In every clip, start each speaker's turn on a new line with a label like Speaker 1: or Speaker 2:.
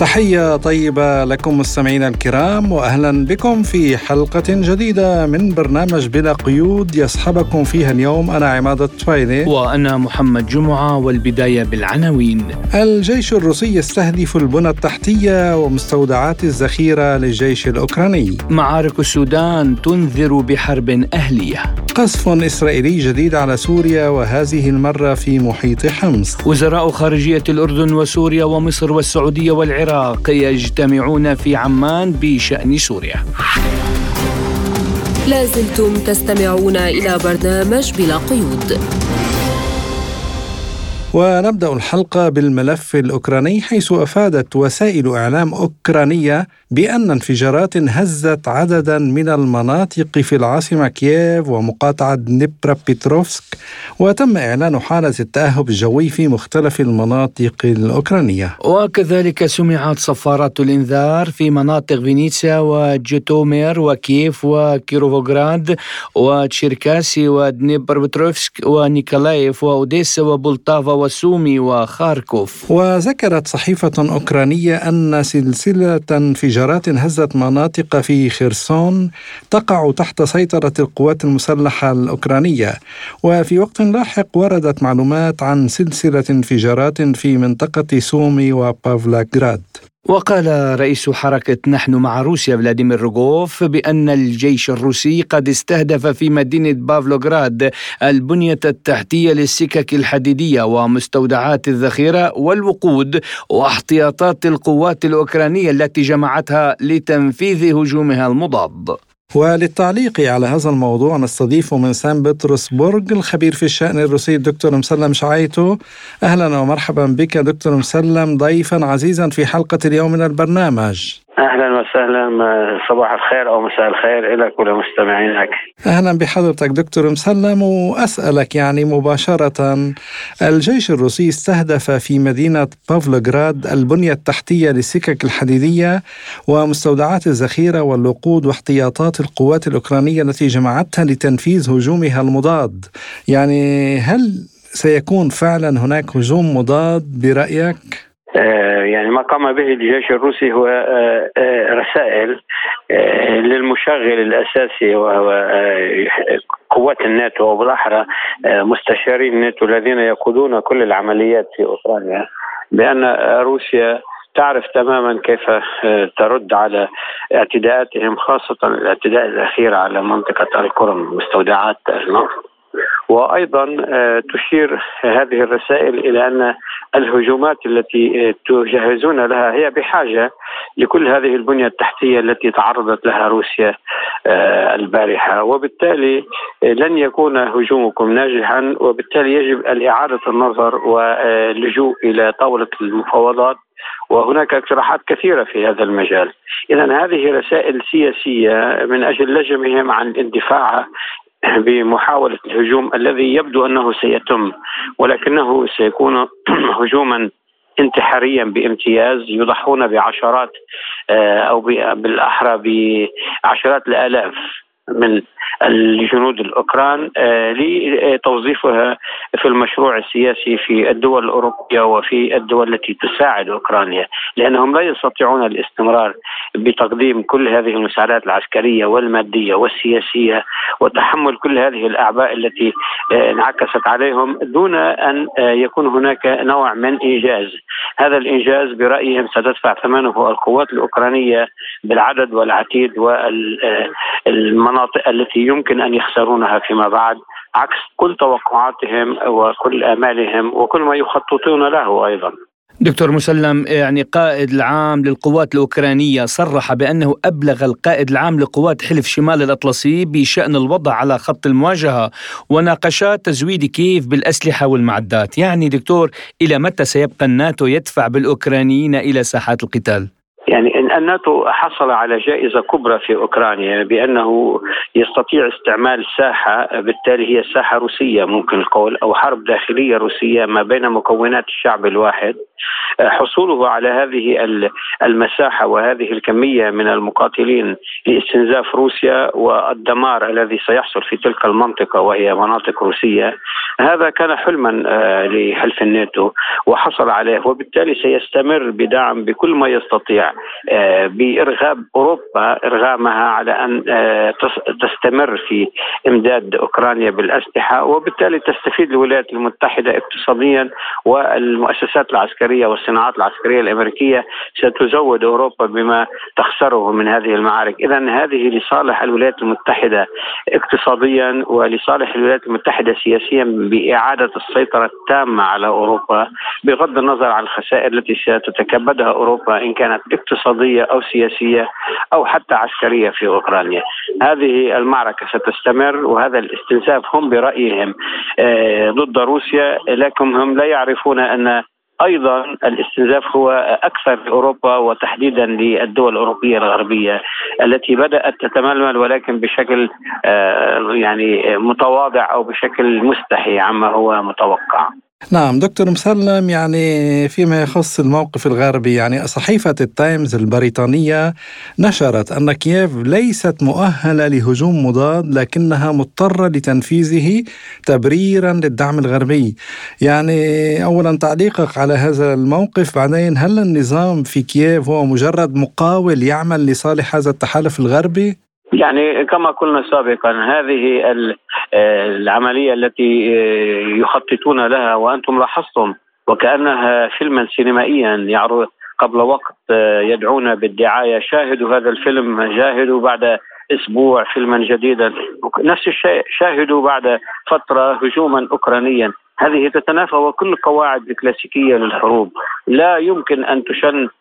Speaker 1: تحية طيبة لكم مستمعينا الكرام وأهلا بكم في حلقة جديدة من برنامج بلا قيود يصحبكم فيها اليوم. أنا عماد الطفيلي.
Speaker 2: وأنا محمد جمعة والبداية بالعناوين.
Speaker 1: الجيش الروسي يستهدف البنى التحتية ومستودعات الذخيرة للجيش الأوكراني.
Speaker 2: معارك السودان تنذر بحرب أهلية.
Speaker 1: قصف إسرائيلي جديد على سوريا وهذه المرة في محيط حمص.
Speaker 2: وزراء خارجية الأردن وسوريا ومصر والسعودية والعراق العراق يجتمعون في عمان بشأن سوريا.
Speaker 3: لازلتم تستمعون إلى برنامج بلا قيود.
Speaker 1: ونبدأ الحلقة بالملف الأوكراني حيث أفادت وسائل إعلام أوكرانية بأن انفجارات هزت عددا من المناطق في العاصمة كييف ومقاطعة دنيبروبيتروفسك وتم إعلان حالة التأهب الجوي في مختلف المناطق الأوكرانية.
Speaker 2: وكذلك سمعت صفارات الإنذار في مناطق فينيتسيا وجيتومير وكييف وكيروفوغراد وتشيركاسي ودنيبروبيتروفسك ونيكولايف وأوديسا وبولتافا وسومي وخاركوف.
Speaker 1: وذكرت صحيفة أوكرانية أن سلسلة انفجارات هزت مناطق في خيرسون تقع تحت سيطرة القوات المسلحة الأوكرانية. وفي وقت لاحق وردت معلومات عن سلسلة انفجارات في منطقة سومي وبافلوغراد.
Speaker 2: وقال رئيس حركة نحن مع روسيا فلاديمير روغوف بأن الجيش الروسي قد استهدف في مدينة بافلوغراد البنية التحتية للسكك الحديدية ومستودعات الذخيرة والوقود واحتياطات القوات الأوكرانية التي جمعتها لتنفيذ هجومها المضاد.
Speaker 1: وللتعليق على هذا الموضوع نستضيف من سان بطرسبرغ الخبير في الشأن الروسي الدكتور مسلم شعيتو. أهلا ومرحبا بك دكتور مسلم ضيفا عزيزا في حلقة اليوم من البرنامج.
Speaker 4: أهلا وسهلا صباح الخير أو مساء الخير لك ولمستمعينك
Speaker 1: أهلا بحضرتك دكتور مسلم وأسألك يعني مباشرة الجيش الروسي استهدف في مدينة بافلوغراد البنية التحتية للسكك الحديدية ومستودعات الذخيرة والوقود واحتياطات القوات الأوكرانية التي جمعتها لتنفيذ هجومها المضاد يعني هل سيكون فعلا هناك هجوم مضاد برأيك؟
Speaker 4: آه، يعني ما قام به الجيش الروسي هو آه، آه، رسائل للمشغل الأساسي وهو قوات الناتو وبالاحرى مستشاري الناتو الذين يقودون كل العمليات في أوكرانيا بأن روسيا تعرف تماما كيف ترد على اعتداءاتهم خاصة الاعتداء الأخير على منطقة القرم مستودعات النفط. وأيضا تشير هذه الرسائل إلى أن الهجومات التي آه، تجهزون لها هي بحاجة لكل هذه البنية التحتية التي تعرضت لها روسيا آه، البارحة وبالتالي لن يكون هجومكم ناجحا وبالتالي يجب الإعادة النظر واللجوء إلى طاولة المفاوضات وهناك اقتراحات كثيرة في هذا المجال. اذا هذه رسائل سياسية من أجل لجمهم عن الاندفاع بمحاولة الهجوم الذي يبدو أنه سيتم ولكنه سيكون هجوما انتحاريا بامتياز يضحون بعشرات آه، أو بالأحرى بعشرات الآلاف من الجنود الأوكران آه، لتوظيفها في المشروع السياسي في الدول الأوروبية وفي الدول التي تساعد أوكرانيا لأنهم لا يستطيعون الاستمرار بتقديم كل هذه المساعدات العسكرية والمادية والسياسية وتحمل كل هذه الأعباء التي آه، انعكست عليهم دون أن آه، يكون هناك نوع من إنجاز. هذا الإنجاز برأيهم ستدفع ثمنه القوات الأوكرانية بالعدد والعتيد والمناطق التي يمكن أن يخسرونها فيما بعد عكس كل توقعاتهم وكل آمالهم وكل ما يخططون له أيضا.
Speaker 2: دكتور مسلم يعني قائد العام للقوات الأوكرانية صرح بأنه أبلغ القائد العام لقوات حلف شمال الأطلسي بشأن الوضع على خط المواجهة وناقشات تزويد كييف بالأسلحة والمعدات يعني دكتور إلى متى سيبقى الناتو يدفع بالأوكرانيين إلى ساحات القتال؟
Speaker 4: يعني إن الناتو حصل على جائزة كبرى في أوكرانيا بأنه يستطيع استعمال ساحة بالتالي هي ساحة روسية ممكن القول أو حرب داخلية روسية ما بين مكونات الشعب الواحد. حصوله على هذه المساحة وهذه الكمية من المقاتلين لاستنزاف روسيا والدمار الذي سيحصل في تلك المنطقة وهي مناطق روسية. هذا كان حلما آه، لحلف الناتو وحصل عليه وبالتالي سيستمر بدعم بكل ما يستطيع. آه، بارغاب أوروبا إرغامها على أن آه، تستمر في إمداد أوكرانيا بالأسلحة وبالتالي تستفيد الولايات المتحدة اقتصاديا والمؤسسات العسكرية والصناعات العسكرية الأمريكية. ستزود أوروبا بما تخسره من هذه المعارك، اذا هذه لصالح الولايات المتحدة اقتصاديا ولصالح الولايات المتحدة سياسيا بإعادة السيطرة التامة على أوروبا بغض النظر عن الخسائر التي ستتكبدها أوروبا إن كانت اقتصادية أو سياسية أو حتى عسكرية في أوكرانيا. هذه المعركة ستستمر وهذا الاستنزاف هم برأيهم آه، ضد روسيا لكن هم لا يعرفون أن أيضا الاستنزاف هو أكثر في أوروبا وتحديدا للدول الأوروبية الغربية التي بدأت تتململ ولكن بشكل آه، يعني متواضع أو بشكل مستحي عما هو متوقع.
Speaker 1: نعم دكتور مسلم يعني فيما يخص الموقف الغربي يعني صحيفة التايمز البريطانية نشرت أن كييف ليست مؤهلة لهجوم مضاد لكنها مضطرة لتنفيذه تبريرا للدعم الغربي يعني أولا تعليقك على هذا الموقف بعدين هل النظام في كييف هو مجرد مقاول يعمل لصالح هذا التحالف الغربي؟
Speaker 4: يعني كما قلنا سابقا هذه العملية التي يخططون لها وأنتم لاحظتم وكأنها فيلما سينمائيا يعرض قبل وقت يدعون بالدعاية شاهدوا هذا الفيلم جاهدوا بعد أسبوع فيلما جديدا نفس الشيء شاهدوا بعد فترة هجوما اوكرانيا. هذه تتنافى وكل القواعد الكلاسيكية للحروب. لا يمكن أن تشن آه،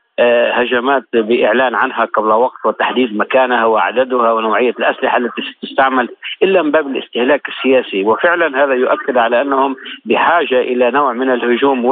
Speaker 4: هجمات بإعلان عنها قبل وقت وتحديد مكانها وعددها ونوعية الأسلحة التي ستستعمل إلا من باب الاستهلاك السياسي. وفعلا هذا يؤكد على أنهم بحاجة إلى نوع من الهجوم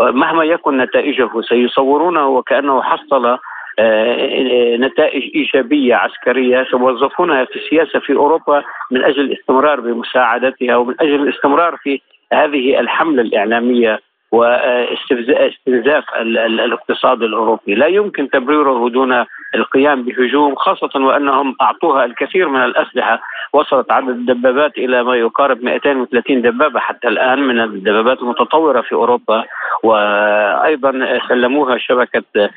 Speaker 4: مهما يكن نتائجه سيصورونه وكأنه حصل آه، نتائج إيجابية عسكرية. سيوظفونها في السياسة في أوروبا من أجل الاستمرار بمساعدتها ومن أجل الاستمرار في هذه الحملة الإعلامية. واستنزاف الاقتصاد الأوروبي، لا يمكن تبريره دون القيام بهجوم خاصة وأنهم أعطوها الكثير من الأسلحة، وصلت عدد الدبابات إلى ما يقارب 230 دبابة حتى الآن من الدبابات المتطورة في أوروبا. وأيضا سلموها شبكة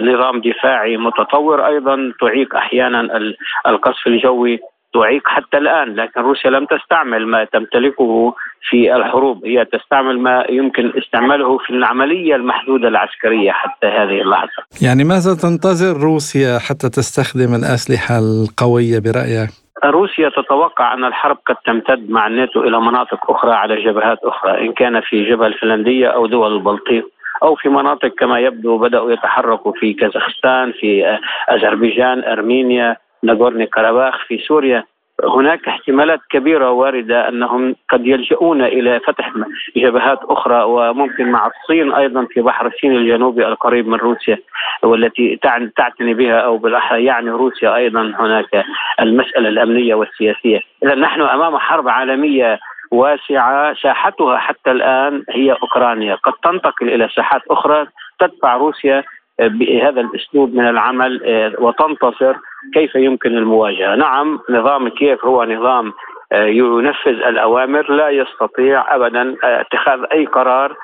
Speaker 4: نظام دفاعي متطور. أيضا تعيق أحيانا القصف الجوي. تعيق حتى الآن لكن روسيا لم تستعمل ما تمتلكه في الحروب هي تستعمل ما يمكن استعماله في العملية المحدودة العسكرية حتى هذه اللحظة.
Speaker 1: يعني ماذا تنتظر روسيا حتى تستخدم الأسلحة القوية برأيك؟
Speaker 4: روسيا تتوقع أن الحرب قد تمتد مع الناتو إلى مناطق أخرى على جبهات أخرى إن كان في جبهة الفنلندية أو دول البلطيق أو في مناطق كما يبدو بدأوا يتحركوا في كازاخستان في أذربيجان أرمينيا ناغورني كاراباخ في سوريا هناك احتمالات كبيرة واردة أنهم قد يلجؤون إلى فتح جبهات أخرى وممكن مع الصين أيضا في بحر الصين الجنوبي القريب من روسيا والتي تعتني بها أو بالأحرى يعني روسيا أيضا هناك المسألة الأمنية والسياسية. إذا نحن أمام حرب عالمية واسعة ساحتها حتى الآن هي أوكرانيا. قد تنتقل إلى ساحات أخرى تدفع روسيا بهذا الأسلوب من العمل آه، وتنتصر كيف يمكن المواجهة؟ نعم نظام كييف هو نظام آه، ينفذ الأوامر لا يستطيع ابدا آه، اتخاذ أي قرار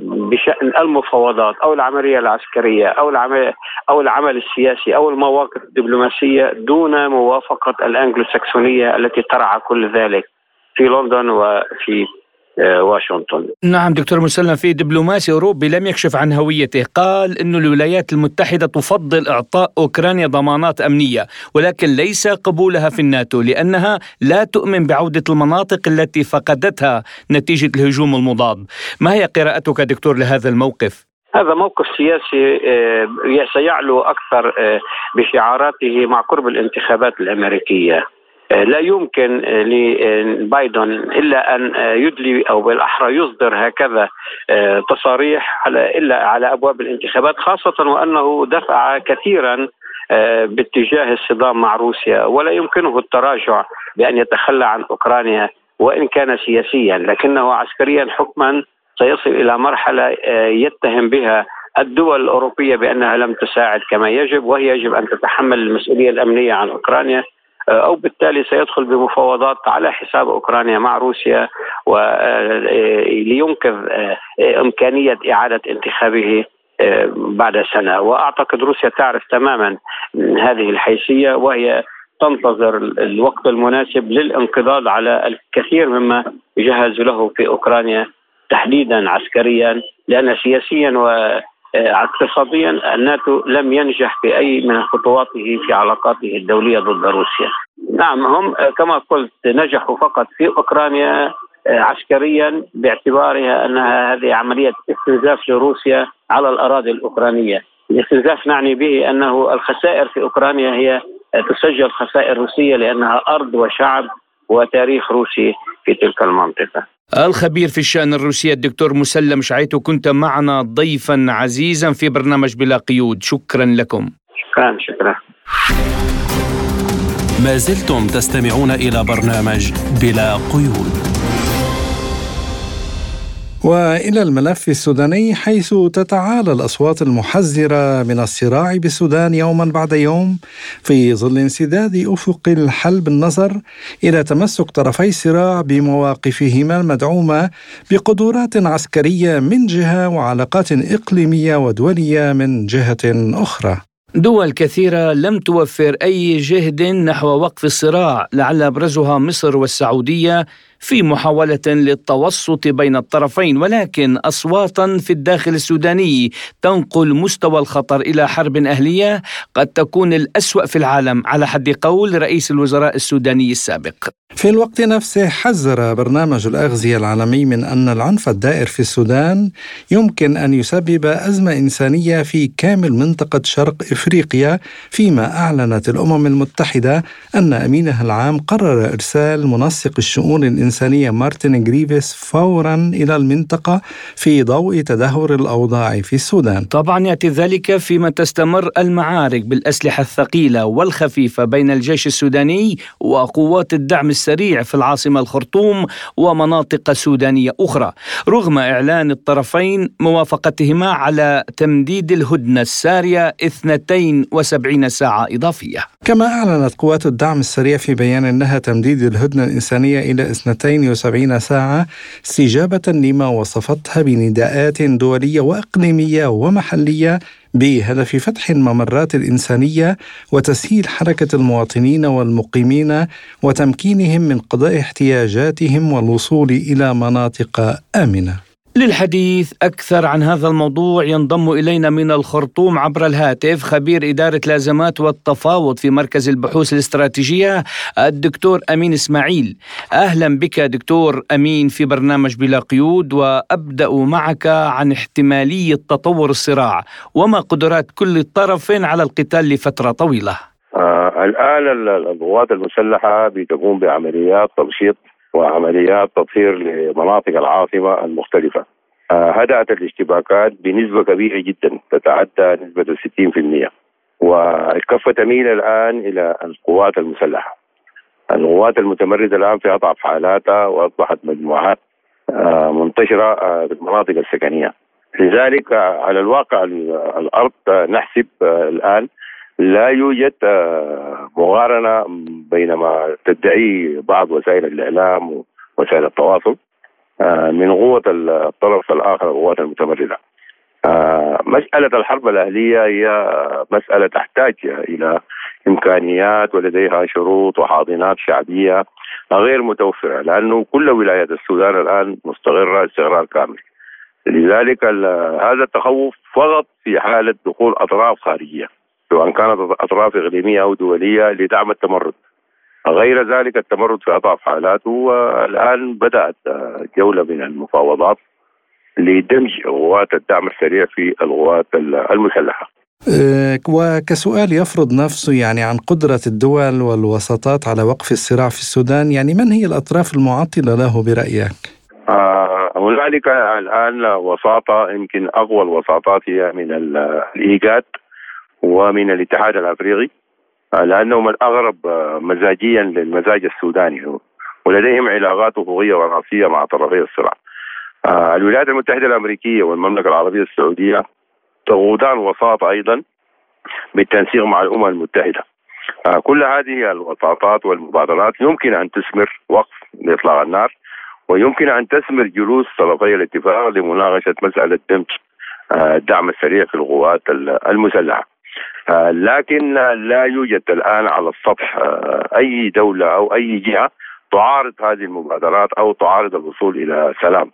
Speaker 4: بشأن المفاوضات أو العملية العسكرية أو العمل أو العمل السياسي أو المواقف الدبلوماسية دون موافقة الانجلو ساكسونيه التي ترعى كل ذلك في لندن وفي واشنطن.
Speaker 2: نعم دكتور مسلم في دبلوماسي أوروبي لم يكشف عن هويته. قال أن الولايات المتحدة تفضل إعطاء أوكرانيا ضمانات أمنية ولكن ليس قبولها في الناتو لأنها لا تؤمن بعودة المناطق التي فقدتها نتيجة الهجوم المضاد. ما هي قراءتك دكتور لهذا الموقف؟
Speaker 4: هذا موقف سياسي آه، سيعلو أكثر آه، بشعاراته مع قرب الانتخابات الأمريكية. لا يمكن لبايدن إلا أن يدلي أو بالأحرى يصدر هكذا تصاريح على إلا على أبواب الانتخابات خاصة وأنه دفع كثيرا باتجاه الصدام مع روسيا ولا يمكنه التراجع بأن يتخلى عن أوكرانيا وإن كان سياسيا لكنه عسكريا حكما سيصل إلى مرحلة يتهم بها الدول الأوروبية بأنها لم تساعد كما يجب وهي يجب أن تتحمل المسؤولية الأمنية عن أوكرانيا. أو بالتالي سيدخل بمفاوضات على حساب أوكرانيا مع روسيا ولينقذ إمكانية إعادة انتخابه بعد سنة. وأعتقد روسيا تعرف تماما هذه الحيثية وهي تنتظر الوقت المناسب للانقضاض على الكثير مما يجهز له في أوكرانيا تحديدا عسكريا لأن سياسيا و اقتصاديا الناتو لم ينجح في أي من خطواته في علاقاته الدولية ضد روسيا. نعم هم كما قلت نجحوا فقط في أوكرانيا عسكريا باعتبارها أنها هذه عملية استنزاف لروسيا على الأراضي الأوكرانية. الاستنزاف نعني به أنه الخسائر في أوكرانيا هي تسجل خسائر روسية لأنها أرض وشعب وتاريخ روسي في تلك المنطقة.
Speaker 2: الخبير في الشأن الروسي الدكتور مسلم شعيتو كنت معنا ضيفا عزيزا في برنامج بلا قيود. شكرا لكم.
Speaker 4: شكرا شكرا.
Speaker 5: ما زلتم تستمعون إلى برنامج بلا قيود.
Speaker 1: وإلى الملف السوداني حيث تتعالى الأصوات المحذرة من الصراع بالسودان يوما بعد يوم في ظل انسداد أفق الحل بالنظر إلى تمسك طرفي الصراع بمواقفهما المدعومة بقدرات عسكرية من جهة وعلاقات إقليمية ودولية من جهة أخرى.
Speaker 2: دول كثيرة لم توفر أي جهد نحو وقف الصراع لعل أبرزها مصر والسعودية في محاولة للتوسط بين الطرفين ولكن أصواتا في الداخل السوداني تنقل مستوى الخطر إلى حرب أهلية قد تكون الأسوأ في العالم. على حد قول رئيس الوزراء السوداني السابق.
Speaker 1: في الوقت نفسه حذر برنامج الأغذية العالمي من أن العنف الدائر في السودان يمكن أن يسبب أزمة إنسانية في كامل منطقة شرق إفريقيا فيما أعلنت الأمم المتحدة أن أمينها العام قرر إرسال منسق الشؤون الإنسانية مارتن جريفيس فورا إلى المنطقة في ضوء تدهور الأوضاع في السودان.
Speaker 2: طبعا يأتي ذلك فيما تستمر المعارك بالأسلحة الثقيلة والخفيفة بين الجيش السوداني وقوات الدعم السريع في العاصمة الخرطوم ومناطق سودانية أخرى رغم إعلان الطرفين موافقتهما على تمديد الهدنة السارية 72 ساعة إضافية.
Speaker 1: كما أعلنت قوات الدعم السريع في بيان أنها تمديد الهدنة الإنسانية إلى 72 ساعة استجابة لما وصفتها بنداءات دولية وإقليمية ومحلية بهدف فتح الممرات الإنسانية وتسهيل حركة المواطنين والمقيمين وتمكينهم من قضاء احتياجاتهم والوصول إلى مناطق آمنة.
Speaker 2: للحديث أكثر عن هذا الموضوع ينضم إلينا من الخرطوم عبر الهاتف خبير إدارة لازمات والتفاوض في مركز البحوث الاستراتيجية الدكتور أمين إسماعيل. أهلا بك دكتور أمين في برنامج بلا قيود وأبدأ معك عن احتمالية تطور الصراع وما قدرات كل طرف على القتال لفترة طويلة.
Speaker 6: آه الآن القوات المسلحة بتقوم بعمليات تمشيط وعمليات تطهير لمناطق العاصمة المختلفة. آه هدأت الاشتباكات بنسبة كبيرة جدا تتعدى نسبة 60% والكفه تميل الآن إلى القوات المسلحة. القوات المتمرده الآن في اضعف حالاتها وأصبحت مجموعات آه منتشرة آه في المناطق السكنية. لذلك على الواقع الأرض نحسب الآن لا يوجد مقارنة بين ما تدعي بعض وسائل الإعلام ووسائل التواصل من قوة الطرف الآخر القوات المتمردة. مسألة الحرب الأهلية هي مسألة تحتاج إلى إمكانيات ولديها شروط وحاضنات شعبية غير متوفرة لأنه كل ولايات السودان الآن مستقرة استقرار كامل. لذلك هذا التخوف فقط في حالة دخول أطراف خارجية. سواء كانت أطراف إقليمية أو دولية لدعم التمرد. غير ذلك التمرد في اضعف حالاته والآن بدأت جولة من المفاوضات لدمج قوات الدعم السريع في القوات المسلحة.
Speaker 1: آه، وكسؤال يفرض نفسه يعني عن قدرة الدول والوساطات على وقف الصراع في السودان يعني من هي الأطراف المعطلة له برأيك؟
Speaker 6: آه هنالك الآن وساطة يمكن أقوى الوساطات هي من الإيجاد ومن الاتحاد الأفريقي آه، لأنهم الأغرب مزاجيا للمزاج السوداني. ولديهم علاقات أخوية وراسية مع طرفي الصراع. آه الولايات المتحدة الأمريكية والمملكة العربية السعودية تغودان وساطة أيضا بالتنسيق مع الأمم المتحدة. آه كل هذه الوساطات والمبادرات يمكن أن تثمر وقف لإطلاق النار ويمكن أن تثمر جلوس طرفي الاتفاق لمناقشة مسألة دمج آه الدعم السريع في القوات المسلحة. آه لكن لا يوجد الآن على السطح آه أي دولة أو أي جهة تعارض هذه المبادرات أو تعارض الوصول إلى سلام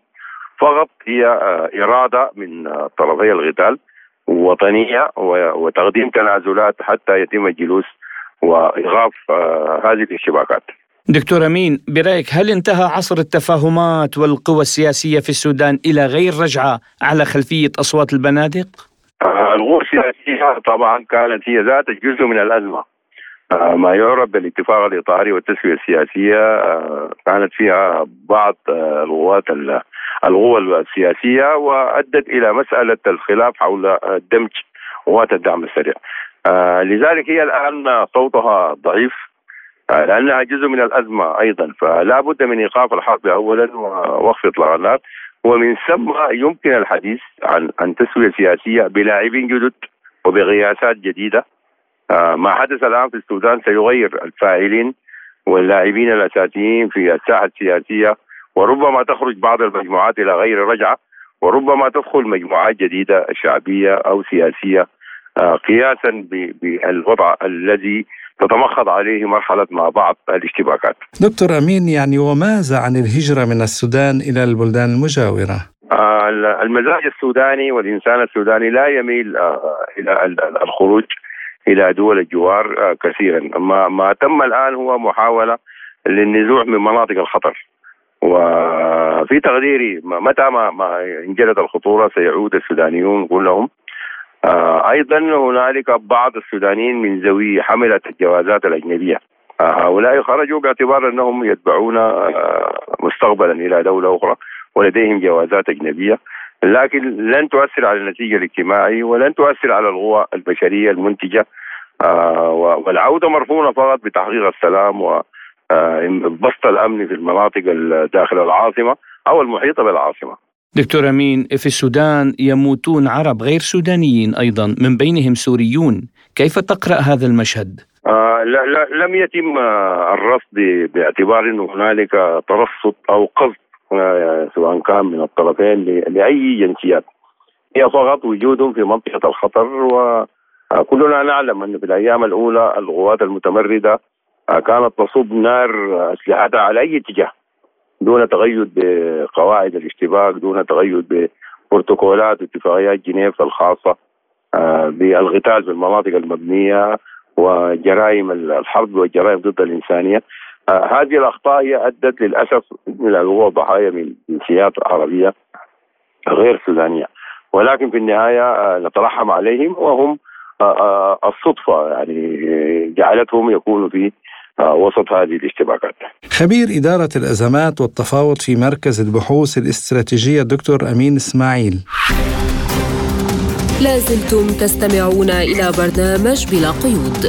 Speaker 6: فقط هي آه، إرادة من آه، طرفي القتال وطنية وتقديم تنازلات حتى يتم الجلوس وإيقاف آه، هذه الاشتباكات
Speaker 2: دكتور أمين برأيك هل انتهى عصر التفاهمات والقوى السياسية في السودان إلى غير رجعة على خلفية أصوات البنادق؟
Speaker 6: القوى السياسية طبعا كانت هي ذات جزء من الأزمة. آه، ما يعرف بالاتفاق الإطاري والتسوية السياسية آه، كانت فيها بعض آه، القوات القوى السياسية وأدت إلى مسألة الخلاف حول دمج قوات الدعم السريع. لذلك هي الآن صوتها ضعيف لأنها جزء من الأزمة أيضا. فلا بد من إيقاف الحرب اولا ووقف إطلاق النار. ومن ثم يمكن الحديث عن عن تسوية سياسية بلاعبين جدد. وبقياسات جديدة. آه، ما حدث الآن في السودان سيغير الفاعلين واللاعبين الأساسيين في الساحة السياسية وربما تخرج بعض المجموعات إلى غير رجعة وربما تدخل مجموعات جديدة شعبية أو سياسية. آه، قياسا بالوضع الذي تتمخض عليه مرحلة مع بعض الاشتباكات.
Speaker 1: دكتور أمين يعني وماذا عن الهجرة من السودان إلى البلدان المجاورة؟
Speaker 6: آه، المزاج السوداني والإنسان السوداني لا يميل إلى الخروج إلى دول الجوار آه، كثيرا. ما ما تم الآن هو محاولة للنزوع من مناطق الخطر. وفي تقديري متى ما ما انجلت الخطورة سيعود السودانيون كلهم آه أيضا هنالك بعض السودانيين من ذوي حملة الجوازات الأجنبية. آه هؤلاء خرجوا باعتبار أنهم يتبعون آه مستقبلا إلى دولة أخرى. ولديهم جوازات أجنبية لكن لن تؤثر على النتيجة الاجتماعي ولن تؤثر على القوى البشرية المنتجة آه والعودة مرهونه فقط بتحقيق السلام وبسط آه، الأمن في المناطق داخل العاصمة أو المحيطة بالعاصمة.
Speaker 2: دكتور أمين في السودان يموتون عرب غير سودانيين أيضا من بينهم سوريون، كيف تقرأ هذا المشهد؟
Speaker 6: آه لا لا لم يتم الرصد باعتبار انه هنالك ترصد أو قصد سواء كان من الطرفين لأي جنسيات. هي فقط وجودهم في منطقة الخطر وكلنا نعلم أن في الأيام الأولى القوات المتمردة كانت تصب نار أسلحتها على أي اتجاه. دون تقيد بقواعد الاشتباك دون تقيد ببروتوكولات واتفاقيات جنيف الخاصة آه، بالقتال في المناطق المبنية وجرائم الحرب والجرائم ضد الإنسانية. آه هذه الأخطاء هي أدت للأسف إلى وقوع ضحايا من جنسيات عربية غير سودانية ولكن في النهاية آه نترحم عليهم وهم آه, آه، الصدفة يعني جعلتهم يكونوا في آه، وسط هذه الاشتباكات.
Speaker 1: خبير إدارة الأزمات والتفاوض في مركز البحوث الاستراتيجية الدكتور أمين إسماعيل.
Speaker 3: لازلتم تستمعون إلى برنامج بلا قيود.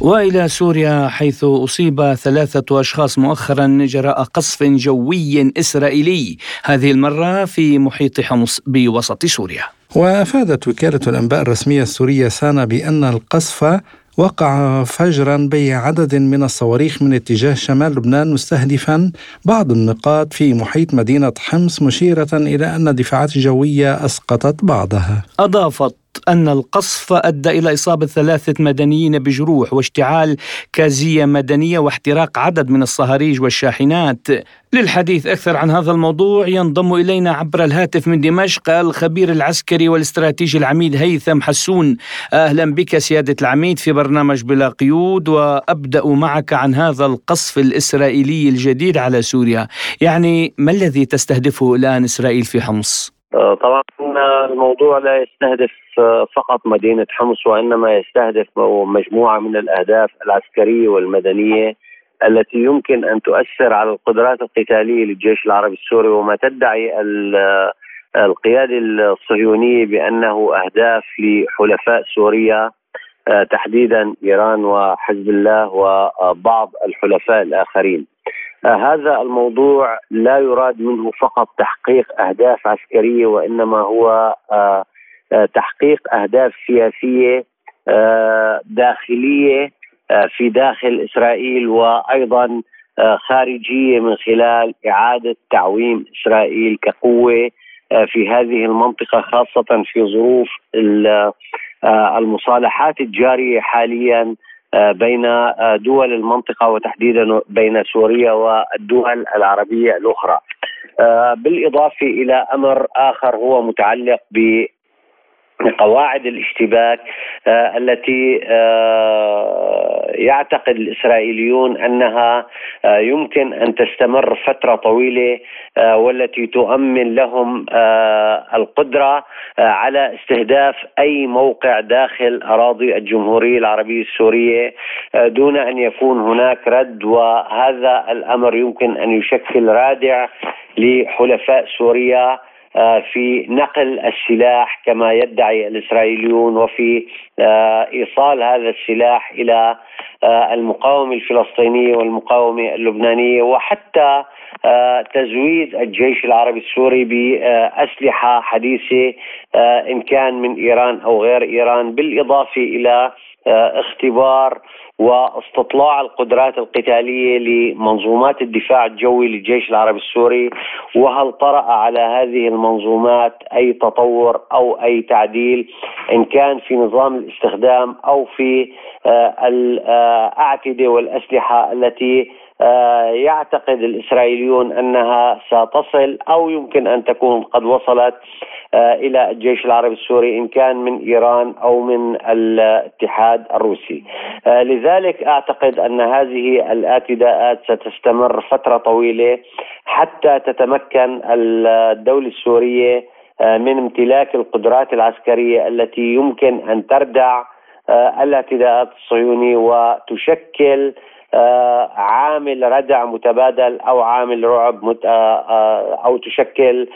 Speaker 2: وإلى سوريا حيث أصيب ثلاثة أشخاص مؤخرا جراء قصف جوي إسرائيلي هذه المرة في محيط حمص بوسط سوريا
Speaker 1: وأفادت وكالة الأنباء الرسمية السورية سانا بأن القصف وقع فجرا بعدد من الصواريخ من اتجاه شمال لبنان مستهدفا بعض النقاط في محيط مدينة حمص مشيرة إلى أن الدفاعات الجويه أسقطت بعضها.
Speaker 2: أضافت أن القصف أدى إلى إصابة ثلاثة مدنيين بجروح واشتعال كازية مدنية واحتراق عدد من الصهاريج والشاحنات. للحديث أكثر عن هذا الموضوع ينضم إلينا عبر الهاتف من دمشق الخبير العسكري والاستراتيجي العميد هيثم حسون. أهلا بك سيادة العميد في برنامج بلا قيود وأبدأ معك عن هذا القصف الإسرائيلي الجديد على سوريا. يعني ما الذي تستهدفه الآن إسرائيل في حمص؟
Speaker 7: طبعا الموضوع لا يستهدف فقط مدينة حمص وإنما يستهدف مجموعة من الأهداف العسكرية والمدنية التي يمكن أن تؤثر على القدرات القتالية للجيش العربي السوري وما تدعي القيادة الصهيونية بأنه أهداف لحلفاء سوريا تحديدا إيران وحزب الله وبعض الحلفاء الآخرين. هذا الموضوع لا يراد منه فقط تحقيق أهداف عسكرية وإنما هو آه، آه، تحقيق أهداف سياسية آه، داخلية في داخل إسرائيل وأيضا خارجية من خلال إعادة تعويم إسرائيل كقوة في هذه المنطقة خاصة في ظروف المصالحات الجارية حاليا. آه، بين آه، دول المنطقة وتحديدا بين سوريا والدول العربية الأخرى. آه، بالإضافة إلى أمر آخر هو متعلق ب قواعد الاشتباك آه التي آه يعتقد الإسرائيليون أنها آه يمكن أن تستمر فترة طويلة والتي تؤمن لهم القدرة على استهداف أي موقع داخل أراضي الجمهورية العربية السورية دون أن يكون هناك رد. وهذا الأمر يمكن أن يشكل رادع لحلفاء سوريا في نقل السلاح كما يدعي الإسرائيليون وفي آه، إيصال هذا السلاح إلى آه، المقاومه الفلسطينيه والمقاومه اللبنانيه وحتى تزويد الجيش العربي السوري بأسلحة حديثة إن كان من إيران أو غير إيران بالإضافة إلى اختبار واستطلاع القدرات القتالية لمنظومات الدفاع الجوي للجيش العربي السوري وهل طرأ على هذه المنظومات أي تطور أو أي تعديل؟ إن كان في نظام الاستخدام أو في آه، الاعتده والأسلحة التي آه، يعتقد الإسرائيليون أنها ستصل أو يمكن أن تكون قد وصلت. آه، إلى الجيش العربي السوري إن كان من إيران أو من الاتحاد الروسي. آه، لذلك أعتقد أن هذه الأعتداءات ستستمر فترة طويلة حتى تتمكن الدولة السورية من امتلاك القدرات العسكرية التي يمكن أن تردع الاعتداءات الصهيوني وتشكل آه، عامل ردع متبادل أو عامل رعب. آه، آه، أو تشكل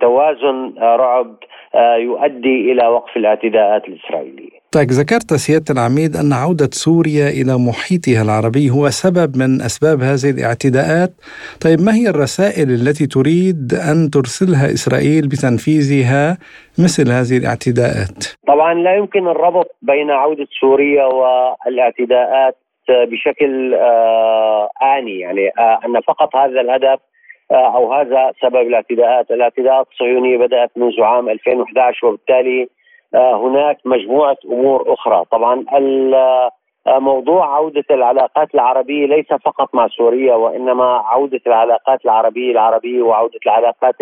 Speaker 7: توازن رعب يؤدي إلى وقف الاعتداءات الإسرائيلية.
Speaker 1: طيب ذكرت سيادة العميد أن عودة سوريا إلى محيطها العربي هو سبب من أسباب هذه الاعتداءات، طيب ما هي الرسائل التي تريد أن ترسلها إسرائيل بتنفيذها مثل هذه الاعتداءات؟
Speaker 7: طبعا لا يمكن الربط بين عودة سوريا والاعتداءات بشكل آه، آني. يعني آه، أن فقط هذا الهدف آه، أو هذا سبب الاعتداءات. الاعتداءات الصهيونية بدأت منذ عام 2011 وبالتالي هناك مجموعة أمور أخرى. طبعا موضوع عودة العلاقات العربية ليس فقط مع سوريا وإنما عودة العلاقات العربية العربية وعودة العلاقات